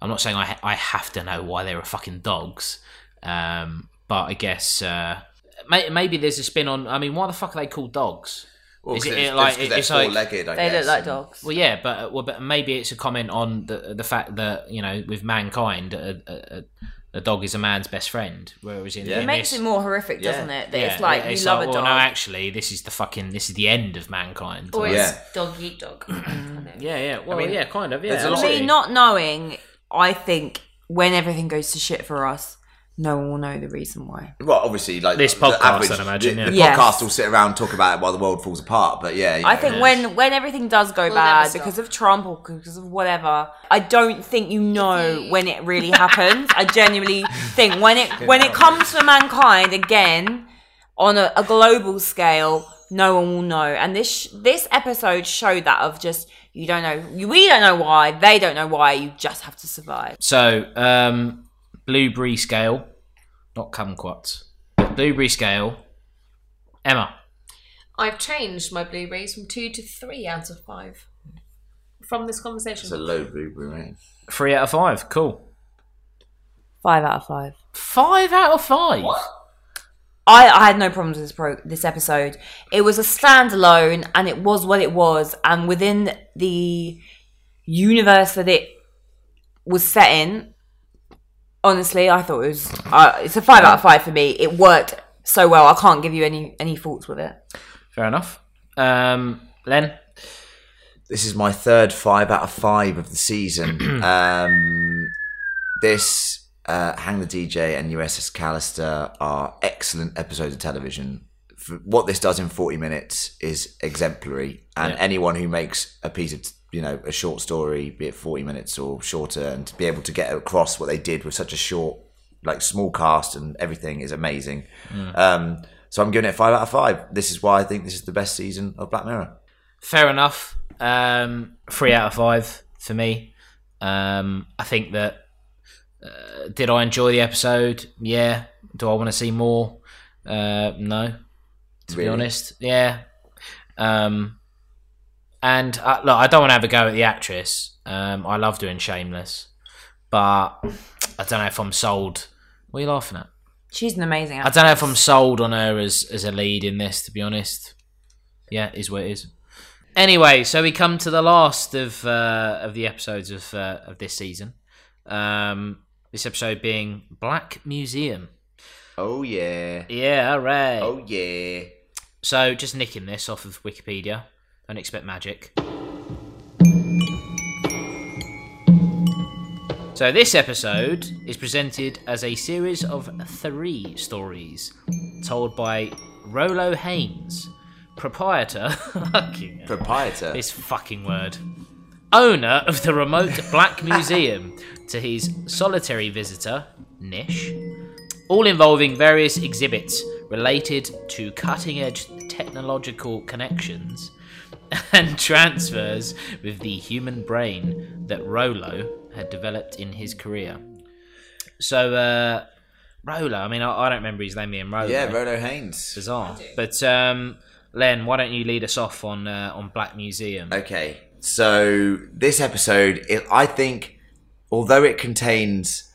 I'm not saying I, ha- I have to know why they were fucking dogs, um, but I guess uh, may, maybe there's a spin on. I mean, why the fuck are they called dogs? Well, Is 'cause it- it's, it like- it's, 'cause it's they're like- four-legged, I they guess, look like dogs Well, yeah, but uh, well, but maybe it's a comment on the the fact that you know with mankind, a, a, a, a dog is a man's best friend, whereas in, Yeah. it makes this- it more horrific doesn't it that yeah, it's like yeah, you it's love like, a well, dog no, actually, this is the fucking this is the end of mankind. Or Like, Yeah. it's dog eat dog. [CLEARS THROAT] yeah, yeah, well, mean, yeah, kind of, yeah. there's a lot- absolutely. me not knowing i think when everything goes to shit for us, no one will know the reason why. Well, obviously, like This the podcast, I'd imagine, The, yeah. the Yes. podcast will sit around and talk about it while the world falls apart. But yeah, I know. think when when everything does go We'll bad because of Trump or because of whatever, I don't think you know when it really happens. I genuinely think when it when it comes for mankind again on a, a global scale, no one will know. And this sh- this episode showed that of just you don't know, we don't know why, they don't know why. You just have to survive. So, um, blueberry scale, not kumquats. Blueberry scale. Emma, I've changed my blueberries from two to three out of five from this conversation. it's a low blueberry rain. three out of five. Cool. Five out of five. Five out of five. What? I, I had no problems with this pro this episode. It was a standalone, and it was what it was. And within the universe that it was set in, honestly, I thought it was. Uh, it's a five out of five for me. It worked so well. I can't give you any any faults with it. Fair enough. Um, Len, This is my third five out of five of the season. [CLEARS THROAT] um, this uh, Hang the DJ and USS Callister are excellent episodes of television. For what this does in forty minutes is exemplary, and Yeah. anyone who makes a piece of you know a short story, be it forty minutes or shorter, and to be able to get across what they did with such a short, like small cast and everything is amazing. Um, so I'm giving it five out of five. This is why I think this is the best season of Black Mirror. fair enough. Um, three out of five for me. Um, I think that. Uh, did I enjoy the episode? Yeah. Do I want to see more? Uh, no. To be honest, yeah. Um, and uh, look, I don't want to have a go at the actress. Um, I love doing Shameless, but I don't know if I'm sold. What are you laughing at? She's an amazing. I don't know if I'm sold on her as as a lead in this. To be honest, yeah, is what it is. Anyway, so we come to the last of uh, of the episodes of uh, of this season. Um, this episode being Black Museum. Oh yeah. Yeah, all right. Oh yeah. So just nicking this off of Wikipedia. Don't expect magic. So this episode is presented as a series of three stories told by Rolo Haynes, proprietor [LAUGHS] fucking Proprietor. this fucking word. Owner of the remote Black [LAUGHS] Museum to his solitary visitor, Nish, all involving various exhibits related to cutting edge technological connections [LAUGHS] and transfers with the human brain that Rolo had developed in his career. So, uh, Rolo, I mean, I, I don't remember his name being Rolo. yeah, Rolo Haynes. Bizarre. But, um, Len, why don't you lead us off on uh, on Black Museum? Okay, so this episode, it, I think, although it contains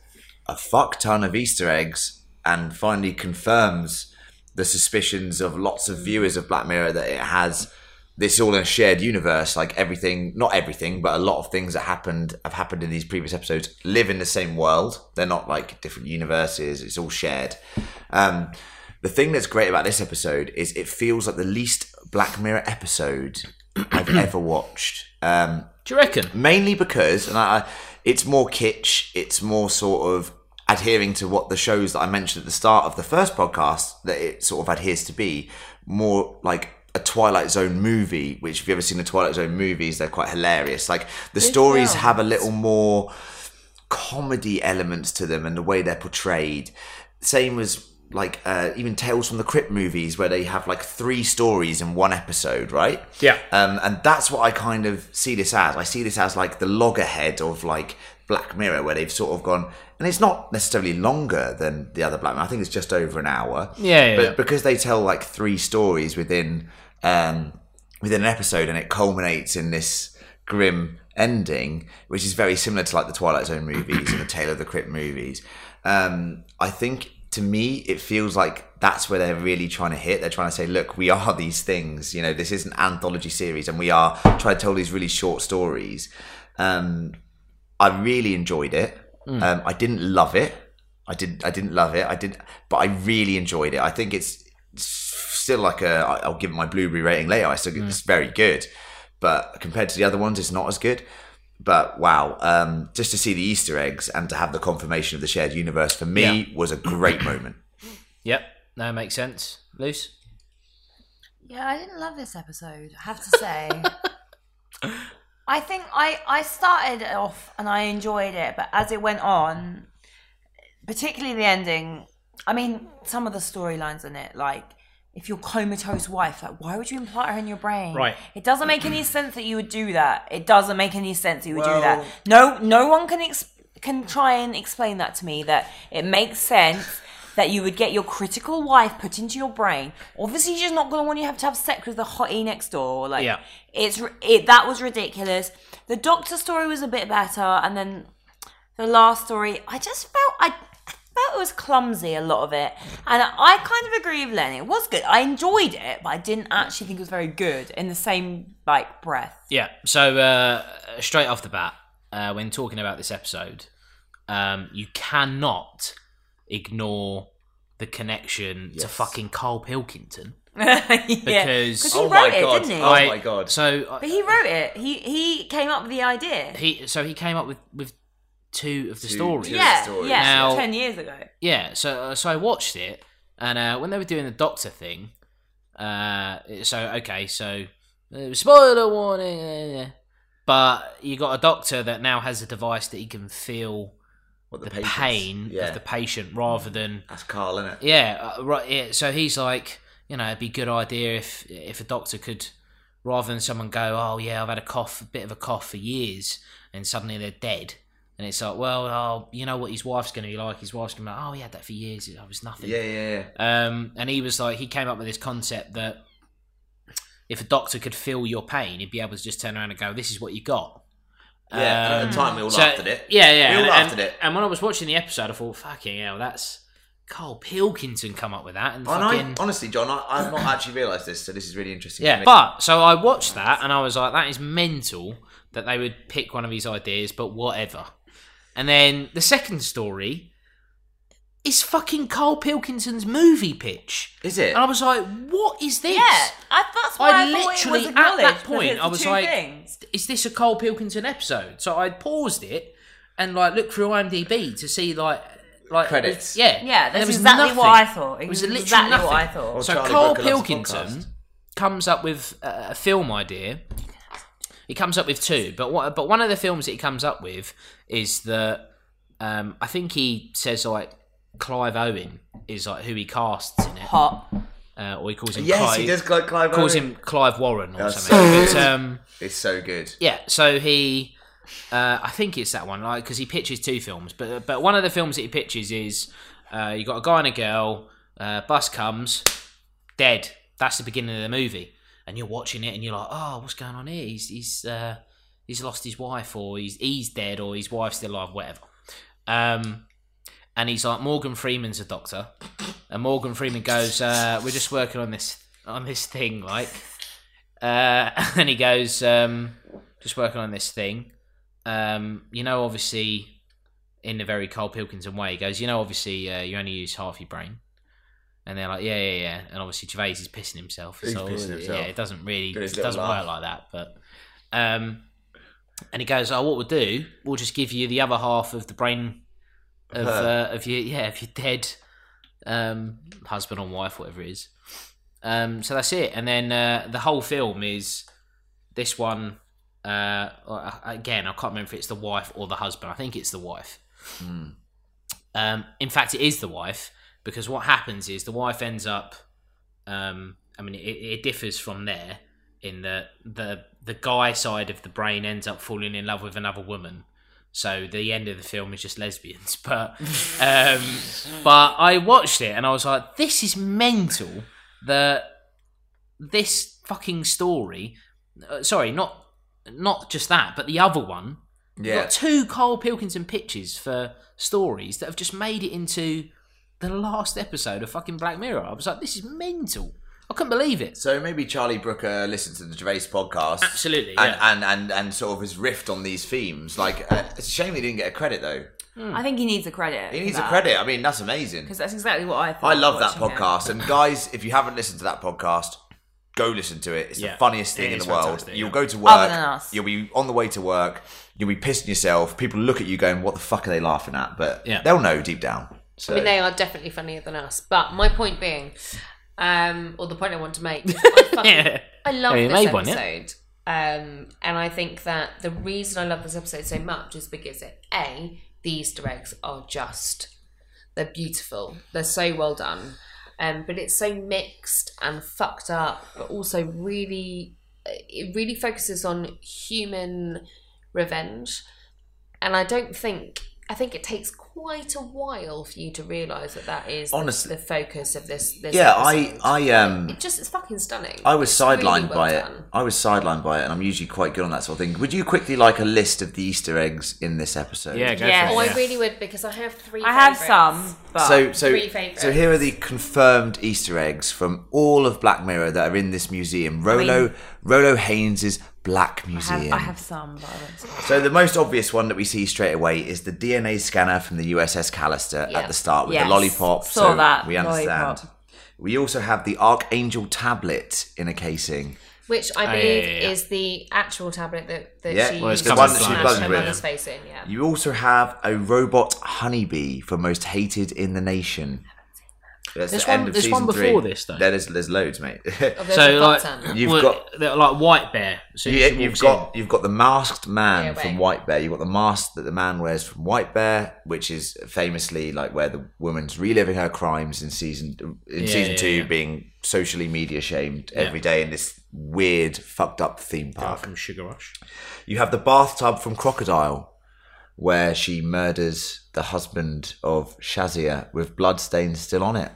a fuck ton of Easter eggs and finally confirms the suspicions of lots of viewers of Black Mirror that it has this is all in a shared universe, like everything, not everything, but a lot of things that happened have happened in these previous episodes live in the same world. They're not like different universes. It's all shared. Um, the thing that's great about this episode is it feels like the least Black Mirror episode [CLEARS THROAT] I've ever watched. Um, Do you reckon? mainly because, and I, I- it's more kitsch. It's more sort of adhering to what the shows that I mentioned at the start of the first podcast that it sort of adheres to be more like a Twilight Zone movie. Which, if you've ever seen the Twilight Zone movies, they're quite hilarious. Like the stories have a little more comedy elements to them and the way they're portrayed. Same as like uh, even Tales from the Crypt movies, where they have like three stories in one episode, right? Yeah. Um, and that's what I kind of see this as. I see this as like the loggerhead of like Black Mirror, where they've sort of gone, and it's not necessarily longer than the other Black Mirror. I think it's just over an hour. Yeah, yeah, but yeah. because they tell like three stories within um, within an episode, and it culminates in this grim ending, which is very similar to like the Twilight Zone movies and the Tale of the Crypt movies. Um, I think to me, it feels like that's where they're really trying to hit. They're trying to say, look, we are these things. You know, this is an anthology series, and we are trying to tell these really short stories. Um, I really enjoyed it. Um, I didn't love it. I didn't. I didn't love it. I did, but I really enjoyed it. I think it's still like a I'll give it my blueberry rating later. I still think it's very good, but compared to the other ones, it's not as good. but wow, um, just to see the Easter eggs and to have the confirmation of the shared universe for me Yeah. was a great moment. Yep, that makes sense. Luce. Yeah, I didn't love this episode. I have to say. [LAUGHS] I think I I started off and I enjoyed it, but as it went on, particularly the ending. I mean, some of the storylines in it, like if your comatose wife, like why would you implant her in your brain? Right. It doesn't make any sense that you would do that. It doesn't make any sense that you would do Well- that. No, no one can ex- can try and explain that to me. That it makes sense that you would get your critical wife put into your brain. Obviously, she's not going to want you have to have sex with the hottie next door. Like, Yeah. it's ri- it that was ridiculous. The doctor story was a bit better, and then the last story, I just felt I. I felt it was clumsy a lot of it, and I kind of agree with Lenny. It was good. I enjoyed it, but I didn't actually think it was very good in the same like breath. Yeah. So uh, straight off the bat, uh, when talking about this episode, um, you cannot ignore the connection to fucking Carl Pilkington. [LAUGHS] yeah, Because- he Oh wrote my it, God. didn't he? Oh I- my God. So uh, But he wrote it. He he came up with the idea. he so he came up with with two of the Two- stories. two- yeah, stories. yeah, Now- ten years ago. Yeah, so uh, so I watched it, and uh, when they were doing the Doctor thing, uh, so okay, so uh, spoiler warning, uh, but you got a doctor that now has a device that he can feel What the patience. pain Yeah. of the patient rather than That's Carl, isn't it? yeah, uh, right. Yeah, so he's like, you know, it'd be a good idea if if a doctor could, rather than someone go, oh yeah, I've had a cough, a bit of a cough for years, and suddenly they're dead, and it's like, well, oh, you know what his wife's going to be like. His wife's going to be like, oh, he had that for years. It was nothing. Yeah, yeah, yeah. Um, and he was like, he came up with this concept that if a doctor could feel your pain, he'd be able to just turn around and go, this is what you got. Yeah, and at Um, the time we all so- laughed at it. Yeah, yeah. We all and, laughed and- at it. And when I was watching the episode, I thought, fucking hell, that's Carl Pilkington come up with that. And fucking, I, honestly, John, I, I've not actually realised this, so this is really interesting. yeah. But so I watched that, and I was like, that is mental that they would pick one of his ideas, but whatever. And then the second story is fucking Carl Pilkington's movie pitch. is it? And I was like, what is this? Yeah, I, that's why I I, literally, it was at that point, I was like, things. is this a Carl Pilkington episode? So I paused it and like looked through IMDb to see like like Credits. Yeah, Yeah, And there that's was exactly nothing. what I thought. It was It was literally exactly nothing. what I thought. Well, So Charlie Carl Brooker loves Pilkington comes up with a, a film idea. He comes up with two, but what? But one of the films that he comes up with is that um, I think he says like Clive Owen is like who he casts in it, Hot. uh, or he calls him yes, Clive, he does Clive, Clive calls Owen. him Clive Warren or That's something. so But, um, It's so good. yeah, so he, uh, I think it's that one, like because he pitches two films, but but one of the films that he pitches is uh, you got a guy and a girl, uh, bus comes, dead. That's the beginning of the movie, and you're watching it and you're like, oh, what's going on here? He's he's uh, he's lost his wife, or he's he's dead, or his wife's still alive, whatever. Um, and he's like, Morgan Freeman's a doctor, and Morgan Freeman goes, uh, we're just working on this on this thing, like, uh, [LAUGHS] and he goes, um, just working on this thing. Um, you know, obviously, in the very Carl Pilkington way, he goes, you know, obviously, uh, you only use half your brain. And they're like, yeah, yeah, yeah. And obviously, Gervais is pissing himself. He's so, pissing himself. yeah, it doesn't really, it doesn't laugh. work like that. But, um, and he goes, oh, what we'll do, we'll just give you the other half of the brain of, uh, of your, yeah, of your dead um, husband or wife, whatever it is. Um, so that's it. And then uh, the whole film is this one. Uh, again, I can't remember if it's the wife or the husband. I think it's the wife. Um, in fact, it is the wife because what happens is the wife ends up. Um, I mean, it, it differs from there in that the the guy side of the brain ends up falling in love with another woman. So the end of the film is just lesbians, [LAUGHS] but um, but I watched it and I was like, this is mental. That this fucking story, uh, sorry, not not just that, but the other one. Yeah. got two Carl Pilkington pitches for stories that have just made it into the last episode of fucking Black Mirror. I was like, this is mental. I couldn't believe it. So maybe Charlie Brooker listened to the Gervais podcast. Absolutely, And, yeah. and, and, and sort of has riffed on these themes. Like, uh, it's a shame he didn't get a credit, though. I think he needs a credit. He needs a credit. I mean, that's amazing. because that's exactly what I thought. I love that watching it. podcast. And guys, if you haven't listened to that podcast, go listen to it. It's Yeah. the funniest thing It in the world. fantastic, You'll yeah. go to work. Other than us. You'll be on the way to work. You'll be pissing yourself. People look at you going, "What the fuck are they laughing at?" But Yeah. they'll know deep down. So I mean, they are definitely funnier than us. But my point being, um, or the point I want to make, I, [LAUGHS] fucking, Yeah. I love Oh, you this episode. one, yeah? Um, and I think that the reason I love this episode so much is because it, a the Easter eggs are just they're beautiful. They're so well done. Um, but it's so mixed and fucked up, but also really it really focuses on human revenge. And I don't think I think it takes quite a while for you to realise that that is Honestly- the, focus of this. this yeah, I episode. I um It just it's fucking stunning. I was It's really sidelined well by done. it. I was sidelined by it, and I'm usually quite good on that sort of thing. Would you quickly like a list of the Easter eggs in this episode? Yeah, go Yeah. for Oh, it. I really would because I have three. I have some, but So, so, Three favourites. so here are the confirmed Easter eggs from all of Black Mirror that are in this museum. Rolo, Rolo Haynes's Black I Museum. have, I have some, but I won't. So the most obvious one that we see straight away is the DNA scanner from the USS Callister Yeah. at the start with Yes. the lollipop. Saw so that, We understand. lollipop. We also have the Archangel tablet in a casing. which I Oh, yeah, believe yeah, yeah. is the actual tablet that, that Yeah, she well, it's used the to one that she smash buzzed her with. mother's face in. Yeah, You also have a robot honeybee for most hated in the nation. That's There's the one- end of there's one before three. this, though. There's, there's loads, mate. oh, [LAUGHS] So like. You've well, got- they're like White Bear. So Yeah, you've got in. you've got the masked man Yeah, from. White Bear. You've got the mask that the man wears from White Bear, which is famously like where the woman's reliving her crimes in season in Yeah, season yeah, two, yeah. being socially media shamed Yeah. every day in this weird, fucked up theme Guy park. from Sugar Rush. You have the bathtub from Crocodile, where she murders the husband of Shazia with bloodstains still on it.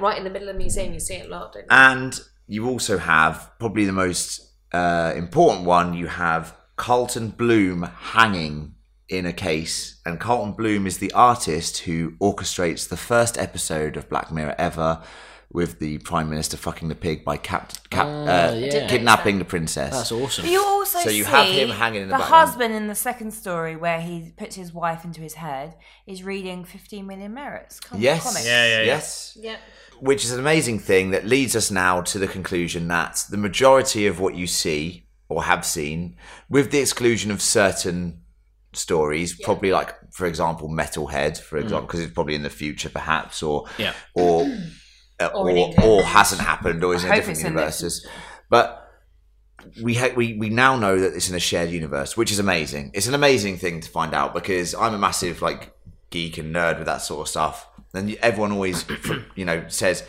right in the middle of the museum. You see it a lot, don't you? And you also have probably the most uh, important one. You have Carlton Bloom hanging in a case, and Carlton Bloom is the artist who orchestrates the first episode of Black Mirror ever. With the Prime Minister fucking the pig by cap, cap, uh, yeah. kidnapping the princess. That's awesome. You also So you see have him hanging in the the background. husband in the second story where he puts his wife into his head is reading 15 million merits. Com- Yes, comics. Yeah, yeah, yeah. yes. yeah, which is an amazing thing that leads us now to the conclusion that the majority of what you see or have seen, with the exclusion of certain stories, probably like, for example, Metalhead, for example, because it's probably in the future, perhaps, or Yeah. or uh, Or or, or, hasn't happened, or is I in a hope different it's in the universes. But we ha- we we now know that it's in a shared universe, which is amazing. It's an amazing thing to find out because I'm a massive like geek and nerd with that sort of stuff. And everyone always, [CLEARS THROAT] you know, says,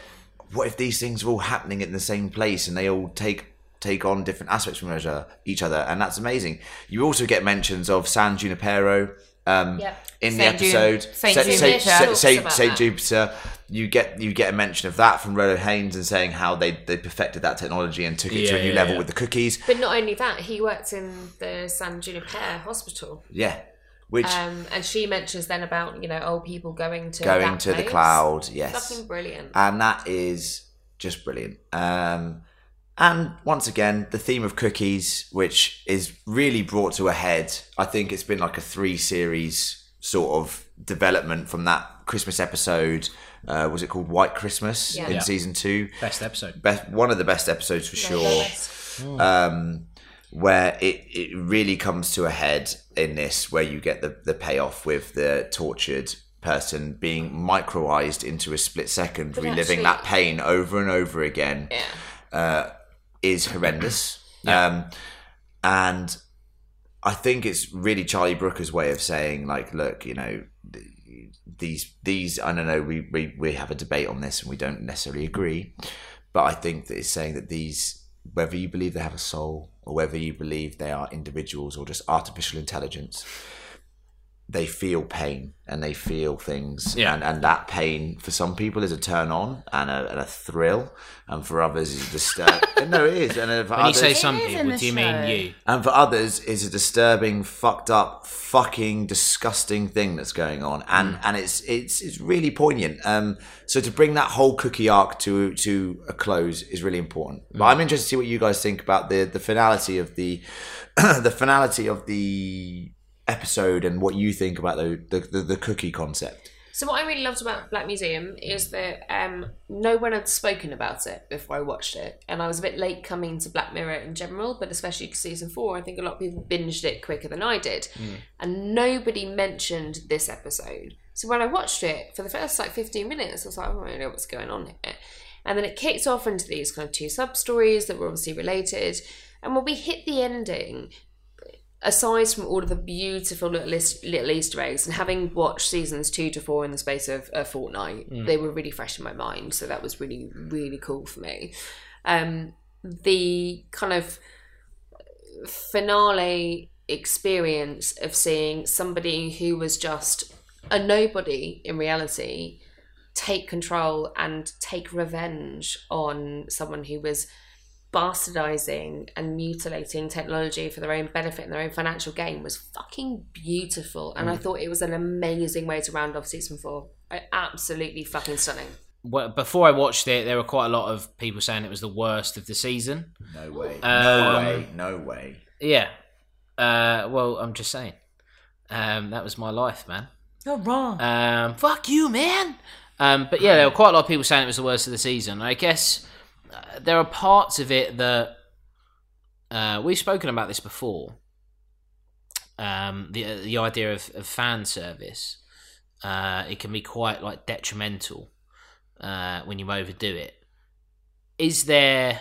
"What if these things are all happening in the same place and they all take take on different aspects from each other?" Each other, and that's amazing. You also get mentions of San Junipero. Um, Yep. In the Saint June- episode, Saint Sa- Jupiter. Saint- Sa- Talks Saint- about Saint that. Jupiter, you get you get a mention of that from Rolo Haynes and saying how they they perfected that technology and took it to a new yeah, level yeah. with the cookies. but not only that, he worked in the San Juniper Hospital, Yeah, which um, and she mentions then about you know old people going to going that to the cloud, yes, Fucking brilliant. and that is just brilliant. Um, and once again, the theme of cookies, which is really brought to a head. I think it's been like a three series sort of development from that Christmas episode. Uh, was it called White Christmas Yeah. in Yeah. season two? Best episode. Best, one of the best episodes for sure. Yes. um, where it, it really comes to a head in this, where you get the, the payoff with the tortured person being microized into a split second, But reliving actually- that pain over and over again, Yeah. uh, is horrendous. [CLEARS THROAT] Um, and I think it's really Charlie Brooker's way of saying, like, look, you know, th- these these I don't know, we, we we have a debate on this and we don't necessarily agree, but I think that it's saying that these, whether you believe they have a soul or whether you believe they are individuals or just artificial intelligence, they feel pain and they feel things, Yeah. and and that pain for some people is a turn on and a, and a thrill, and for others is a disturb. [LAUGHS] no, it is, and for When you say some people, do you show. mean you? and for others is a disturbing, fucked up, fucking disgusting thing that's going on, and and it's it's it's really poignant. Um, so to bring that whole cookie arc to to a close is really important. But I'm interested to see what you guys think about the the finality of the [CLEARS THROAT] the finality of the episode and what you think about the the, the, the cookie concept. So what I really loved about Black Museum is that um, no one had spoken about it before I watched it, and I was a bit late coming to Black Mirror in general, but especially season four. I think a lot of people binged it quicker than I did, and nobody mentioned this episode. So when I watched it for the first like fifteen minutes, I was like, I don't really know what's going on here, and then it kicked off into these kind of two sub stories that were obviously related, and when we hit the ending, aside from all of the beautiful little, little Easter eggs, and having watched seasons two to four in the space of a fortnight, they were really fresh in my mind. So that was really, really cool for me. Um, the kind of finale experience of seeing somebody who was just a nobody in reality take control and take revenge on someone who was bastardizing and mutilating technology for their own benefit and their own financial gain was fucking beautiful. And I thought it was an amazing way to round off season four. Absolutely fucking stunning. Well, before I watched it, there were quite a lot of people saying it was the worst of the season. No way. Um, no way. No way. Yeah. Uh, well, I'm just saying. Um, that was my life, man. You're wrong. Um, fuck you, man. Um, but yeah, there were quite a lot of people saying it was the worst of the season. I guess there are parts of it that uh, we've spoken about this before. Um, the the idea of, of fan service, uh, it can be quite like detrimental uh, when you overdo it. Is there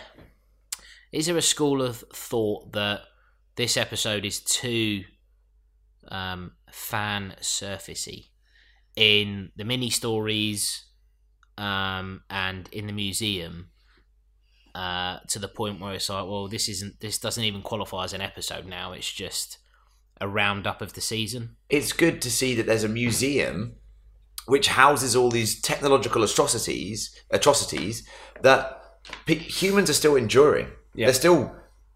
is there a school of thought that this episode is too um, fan surfacey in the mini stories um, and in the museum uh, to the point where it's like, well, this isn't this doesn't even qualify as an episode now. It's just a roundup of the season. It's good to see that there's a museum which houses all these technological atrocities, atrocities that pe- humans are still enduring. Yeah. They're still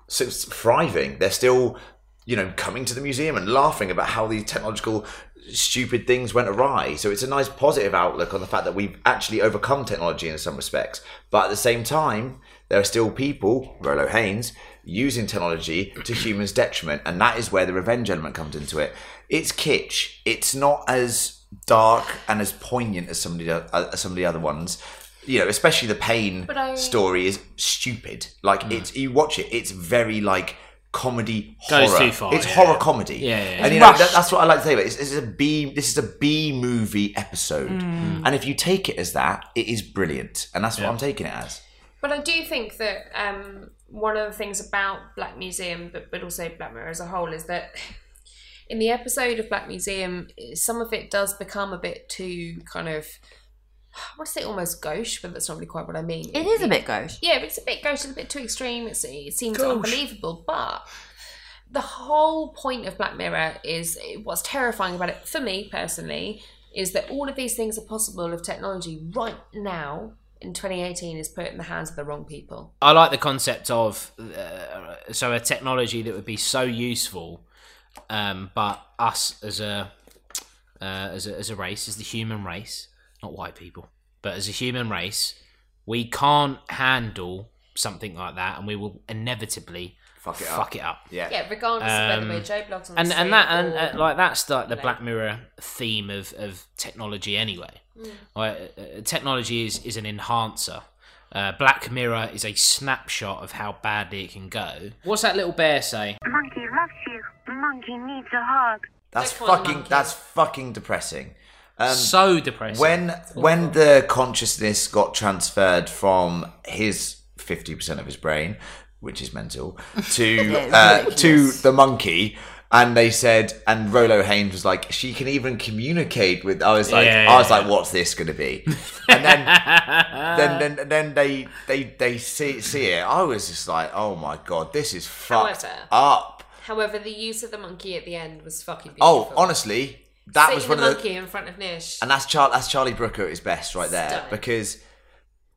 thriving. They're still, you know, coming to the museum and laughing about how these technological stupid things went awry. So it's a nice positive outlook on the fact that we've actually overcome technology in some respects. But at the same time, there are still people, Rolo Haynes, using technology to humans' detriment, and that is where the revenge element comes into it. It's kitsch. It's not as dark and as poignant as some of the, uh, some of the other ones. You know, especially the pain I- story is stupid. Like it's you watch it, it's very like comedy Goes horror. too far, It's yeah. horror comedy. Yeah, yeah, yeah. And you know that, that's what I like to say about it. This is a B. This is a B movie episode, Mm. and if you take it as that, it is brilliant, and that's what I'm taking it as. But I do think that um, one of the things about Black Museum, but, but also Black Mirror as a whole, is that [LAUGHS] in the episode of Black Museum, some of it does become a bit too kind of, I want to say almost gauche, but that's not really quite what I mean. it is a bit gauche. Yeah, but it's a bit gauche, it's a bit too extreme. It's, it seems unbelievable, but the whole point of Black Mirror is what's terrifying about it for me personally is that all of these things are possible of technology right now in 2018 is put in the hands of the wrong people. I like the concept of uh, so a technology that would be so useful, um, but us as a, uh, as a as a race, as the human race, not white people, but as a human race, we can't handle something like that, and we will inevitably Fuck it up. fuck it up. Yeah. Yeah, regardless of whether Um, we're Joe Bloggs on and the and street that and or- uh, like that's like the you. Black Mirror theme of, of technology anyway. Mm. Like, uh, uh, technology is is an enhancer. Uh, Black Mirror is a snapshot of how badly it can go. What's that little bear say? Monkey loves you. Monkey needs a hug. That's Don't call it fucking. monkey. That's fucking depressing. Um, so depressing. when when the consciousness got transferred from his fifty percent of his brain, which is mental, [LAUGHS] to it's uh, to the monkey. And they said, and Rolo Haynes was like, she can even communicate with. I was like, Yeah, I was yeah. like, what's this going to be? [LAUGHS] And then, then, then, then they, they, they see see it. I was just like, oh my god, this is fucked However- up. However, the use of the monkey at the end was fucking Oh, honestly, that Seeing was the one of the monkey in front of Nish. and that's Char- that's Charlie Brooker at his best right there Stunning. because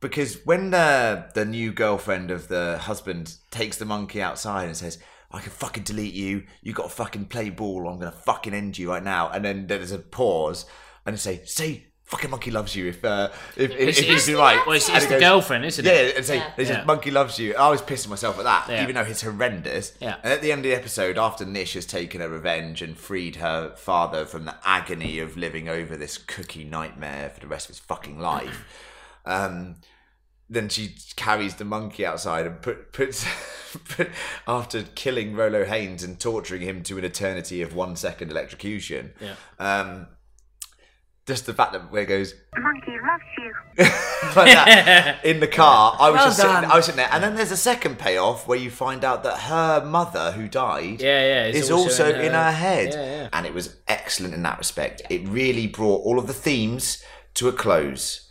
because when the the new girlfriend of the husband takes the monkey outside and says I can fucking delete you you got to fucking play ball I'm gonna fucking end you right now and then there's a pause and they say say fucking monkey loves you if uh, if, if, It's, if it's, he's right. well, it's, it's he the goes, girlfriend, isn't it? Yeah, and say Yeah. says Yeah. monkey loves you. I was pissing myself at that, Yeah. even though it's horrendous. Yeah. And at the end of the episode, after Nish has taken her revenge and freed her father from the agony of living over this cookie nightmare for the rest of his fucking life, um, then she carries the monkey outside and put, puts [LAUGHS] put, after killing Rolo Haynes and torturing him to an eternity of one second electrocution. Yeah. Um, just the fact that where it goes Monkey loves you. [LAUGHS] like that in the car. I was Well just sitting. I was sitting there, and then there's a second payoff where you find out that her mother, who died, Yeah, yeah. is also, in, her, head, Yeah, yeah. and it was excellent in that respect. It really brought all of the themes to a close.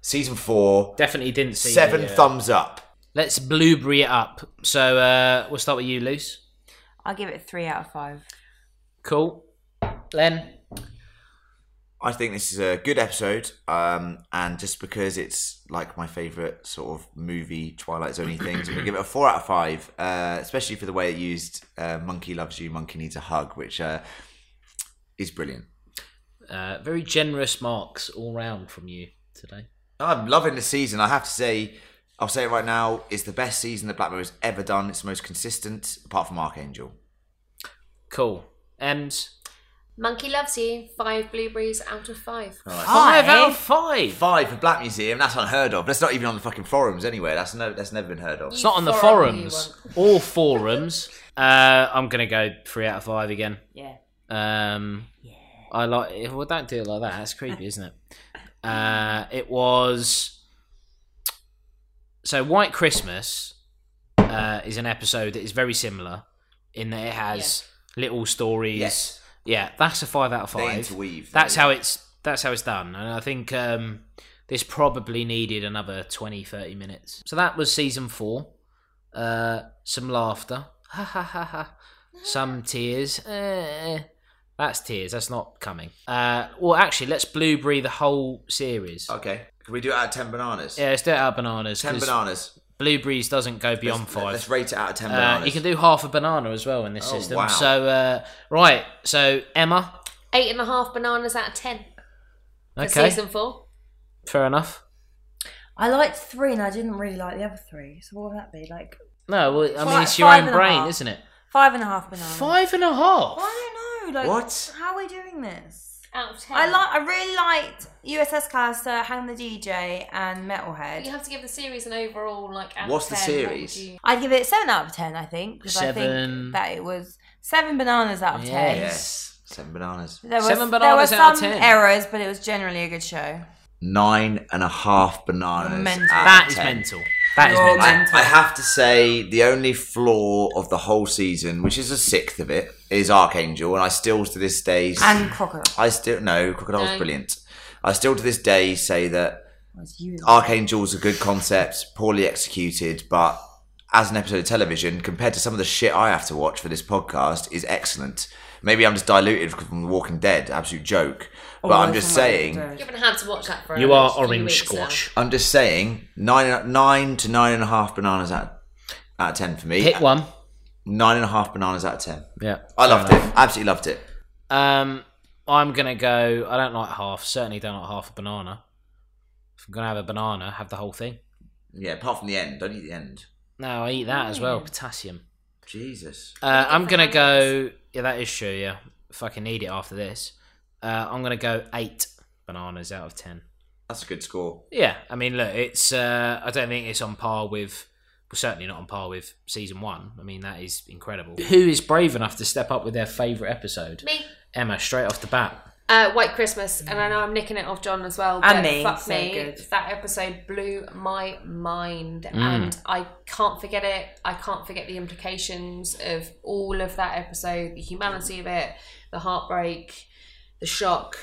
Season four, Definitely didn't see seven the, uh, thumbs up. Let's blueberry it up. So uh, we'll start with you, Luce. I'll give it three out of five. Cool. Len. I think this is a good episode, um, and just because it's like my favorite sort of movie Twilight Zone things, I'm gonna give it a four out of five, uh, especially for the way it used uh, "Monkey loves you, monkey needs a hug," which uh, is brilliant. Uh, very generous marks all round from you today. I'm loving the season. I have to say, I'll say it right now, it's the best season that Black has ever done. It's the most consistent, apart from Archangel. Cool. Ems. Monkey loves you. Five blueberries out of five. Five out of five. Five for Black Museum. That's unheard of. That's not even on the fucking forums anywhere. That's no. That's never been heard of. It's not on the forums. All forums. Uh, I'm gonna go three out of five again. Yeah. Um, yeah. I like. Well, don't do it like that. That's creepy, isn't it? Uh, it was. So, White Christmas uh, is an episode that is very similar in that it has little stories. Yes. Yeah, that's a five out of five. That's how it's. That's how it's done, and I think um, this probably needed another 20, 30 minutes. So that was season four. Uh, some laughter, ha ha ha ha. Some tears. Eh, that's tears. That's not coming. Uh, well, actually, let's blueberry the whole series. Okay. Can we do it out of ten bananas? Yeah, let's do it out of bananas. Ten 'cause bananas. Blueberries doesn't go beyond let's, five. Let's rate it out of ten Uh, you can do half a banana as well in this Oh, system. wow. So, uh, right. So, Emma. Eight and a half bananas out of ten for Okay. season four. Fair enough. I liked three and I didn't really like the other three. So what would that be? Like No, well, I mean, Five- it's your own brain, isn't it? Five and a half bananas. Five and a half. I don't know. Like What? How are we doing this? Out of ten. I like. I really liked USS Callister, Hang the DJ, and Metalhead. You have to give the series an overall like. Out What's of the 10, what would series? you- I'd give it seven out of ten. I think because I Seven. think that it was seven bananas out of ten. Yes. Seven bananas. There was, Seven there bananas were out of some 10. errors, but it was generally a good show. Nine and a half bananas. Mental. out of That is 10. mental. That is You're mental. mental. I have to say, the only flaw of the whole season, which is a sixth of it, is Archangel, and I still to this day, And Crocodile. I still no Crocodile's No. brilliant. I still to this day say that Was you. Archangel's a good concept, poorly executed, but as an episode of television, compared to some of the shit I have to watch for this podcast, is excellent. Maybe I'm just diluted from The Walking Dead, absolute joke. But I'm just saying, You haven't had to watch that for. You a are few orange weeks now. squash. I'm just saying, nine nine to nine and a half bananas out out of ten for me. Hit one. Nine and a half bananas out of ten. Yeah. I loved it. Absolutely loved it. Um, I'm gonna go. I don't like half. Certainly don't like half a banana. If I'm gonna have a banana, have the whole thing. Yeah, apart from the end. Don't eat the end. No, I eat that as well. Potassium. Jesus. Uh, I'm gonna go. Yeah, that is true. Yeah, fucking need it after this. Uh, I'm gonna go eight bananas out of ten. That's a good score. Yeah, I mean, look, it's. Uh, I don't think it's on par with. Well, certainly not on par with season one. I mean, that is incredible. Who is brave enough to step up with their favourite episode? Me. Emma, straight off the bat. Uh, White Christmas, and I know I'm nicking it off John as well. And me, Fuck so me. good. That episode blew my mind, Mm. and I can't forget it. I can't forget the implications of all of that episode, the humanity of it, the heartbreak, the shock,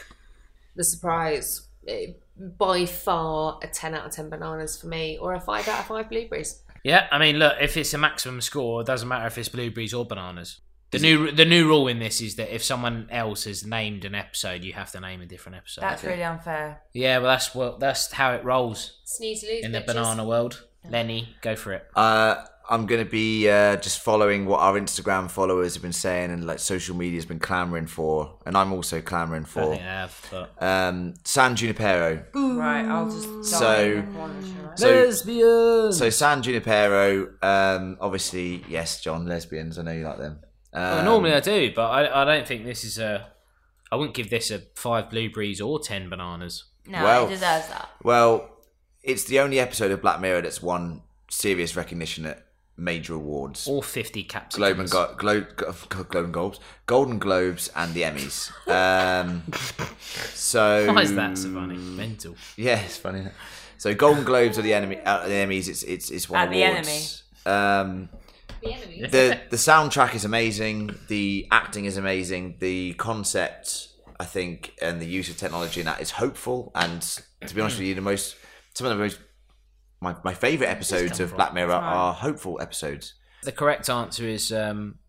the surprise. It- by far a 10 out of 10 bananas for me, or a 5 out of 5 blueberries. Yeah, I mean, look, if it's a maximum score, it doesn't matter if it's blueberries or bananas. The new the new rule in this is that if someone else has named an episode, you have to name a different episode. That's really unfair. yeah, well, that's what that's how it rolls Sneeze loose. in the bitches. banana world. Lenny, go for it. Uh, I'm going to be uh, just following what our Instagram followers have been saying and like social media has been clamoring for, and I'm also clamoring I for. think I have, but Um, San Junipero. Right, I'll just So- in the corner, shall I? So, lesbian. so San Junipero. Um, obviously, yes, John, lesbians. I know you like them. Um, Well, normally I do, but I, I don't think this is a. I wouldn't give this a five blueberries or ten bananas. No, Well- it deserves that. Well, it's the only episode of Black Mirror that's won serious recognition at major awards. Or fifty caps. Globe and Go- Glo- Go- Globe and Globes, Golden Globes, and the Emmys. Um, [LAUGHS] so Why is that so funny? Mental. Yeah, it's funny. So Golden Globes are the enemy. Uh, the Emmys. It's it's it's one At the awards. Um, The enemy. the the soundtrack is amazing. The acting is amazing. The concept, I think, and the use of technology in that is hopeful. And to be honest with you, the most some of the most my, my favorite episodes of Black Mirror are hopeful episodes. The correct answer is um,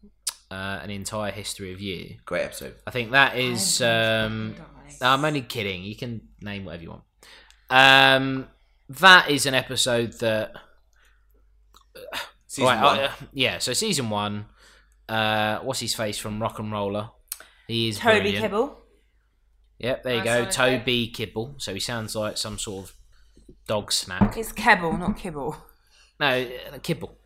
uh, an entire history of you. Great episode. I think that is. Um, I'm only kidding. You can name whatever you want. Um, that is an episode that. Season Right, one. uh, yeah, so season one. Uh, what's his face from RocknRolla? He is Toby brilliant. Kibble. Yep, there you Nice go, one, Toby Kibble. So he sounds like some sort of dog snack. It's Kebble, not Kibble. No, uh, kibble.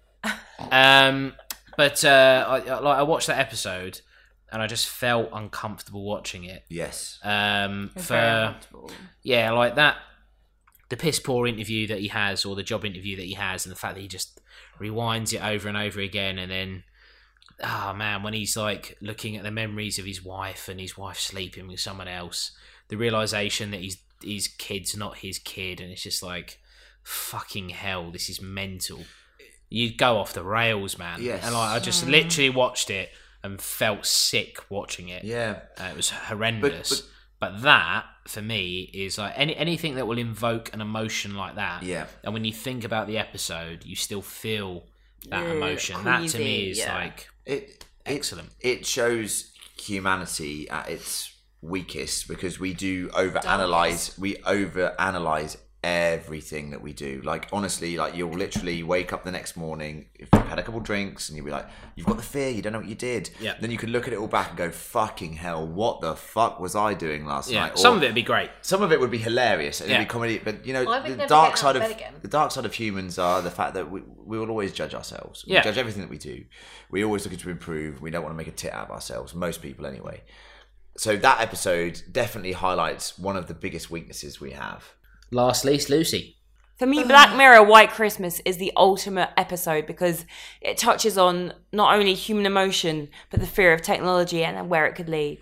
um, but uh, I, I- like I watched that episode, and I just felt uncomfortable watching it. yes. Um, It's very for uncomfortable. yeah, like that, the piss poor interview that he has, or the job interview that he has, and the fact that he just rewinds it over and over again, and then. Oh man, when he's like looking at the memories of his wife and his wife sleeping with someone else, the realization that he's his kid's not his kid, and it's just like, fucking hell, this is mental. You'd go off the rails, man. Yes. And like, I just literally watched it and felt sick watching it. Yeah. Uh, it was horrendous. But, that, for me, is like any anything that will invoke an emotion like that. Yeah. And when you think about the episode, you still feel that Yeah, emotion. that to me is yeah. like It, it excellent. it shows humanity at its weakest because we do over analyze we over analyze everything that we do like honestly like you'll literally wake up the next morning if you've had a couple drinks and you'll be like you've got the fear you don't know what you did Yeah. then you can look at it all back and go fucking hell what the fuck was i doing last Yeah. night Or Some of it would be great. some of it would be hilarious and it'd be comedy but you know I would the dark side of of again. the dark side of humans are the fact that we, we will always judge ourselves we Yeah. judge everything that we do We're always looking to improve we don't want to make a tit out of ourselves most people anyway so that episode definitely highlights one of the biggest weaknesses we have Last least, Lucy. For me, Black Mirror White Christmas is the ultimate episode because it touches on not only human emotion, but the fear of technology and where it could lead.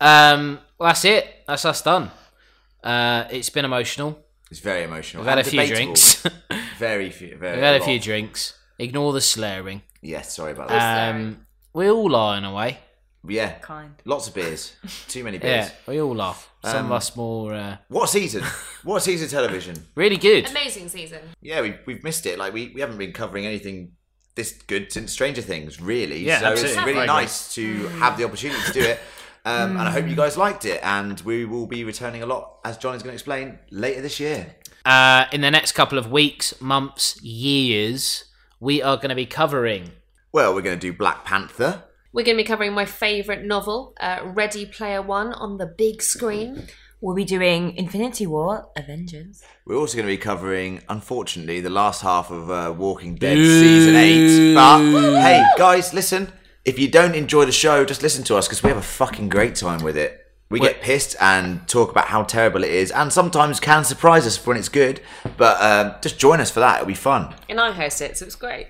Um, well, that's it. That's us done. Uh, it's been emotional. it's very emotional We've had a and few debatable. drinks. [LAUGHS] very few very We've had a lot. few drinks. Ignore the slurring. yes sorry about that Um, we all are in a way. Yeah Kind. lots of beers [LAUGHS] too many beers Yeah, we all are. Some Um, of us more uh, what season what season of television [LAUGHS] really good. Amazing season. yeah we, we've missed it like we, we haven't been covering anything this good since stranger things really Yeah, so absolutely. it's I really agree. nice to have the opportunity to do it um, and i hope you guys liked it and we will be returning a lot as john is going to explain later this year Uh, in the next couple of weeks, months, years, we are going to be covering. well we're going to do black panther We're going to be covering my favourite novel, uh, Ready Player One, on the big screen. We'll be doing Infinity War, Avengers. we're also going to be covering unfortunately the last half of uh, walking dead season 8 but hey guys listen. If you don't enjoy the show just listen to us because we have a fucking great time with it. We get pissed and talk about how terrible it is and sometimes can surprise us when it's good. But um, just join us for that. It'll be fun. And I host it, so it's great.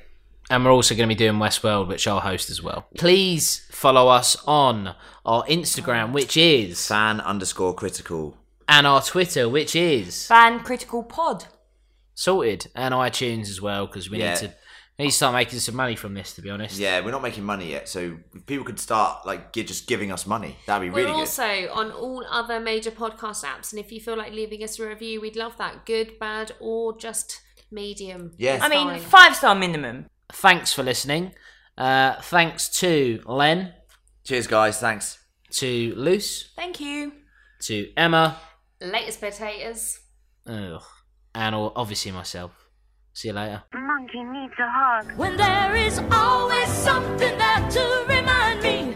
And we're also going to be doing Westworld, which I'll host as well. Please follow us on our Instagram, which is, fan underscore critical and our Twitter, which is Fan Critical Pod. sorted, and iTunes as well, because we Yeah. need to we need to start making some money from this. To be honest, yeah we're not making money yet so if people could start like gi- just giving us money that'd be We're really good also on all other major podcast apps, and if you feel like leaving us a review, we'd love that. Good, bad, or just medium. Yeah. It's I mean, five star minimum. Thanks for listening. Uh, thanks to Len, cheers guys thanks to Luce, Thank you. to Emma, latest potatoes. ugh, and obviously myself. See you later. Monkey needs a hug. When there is always something there to remind me.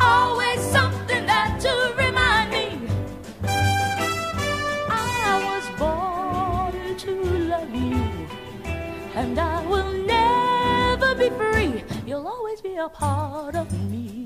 Always something there to part of me.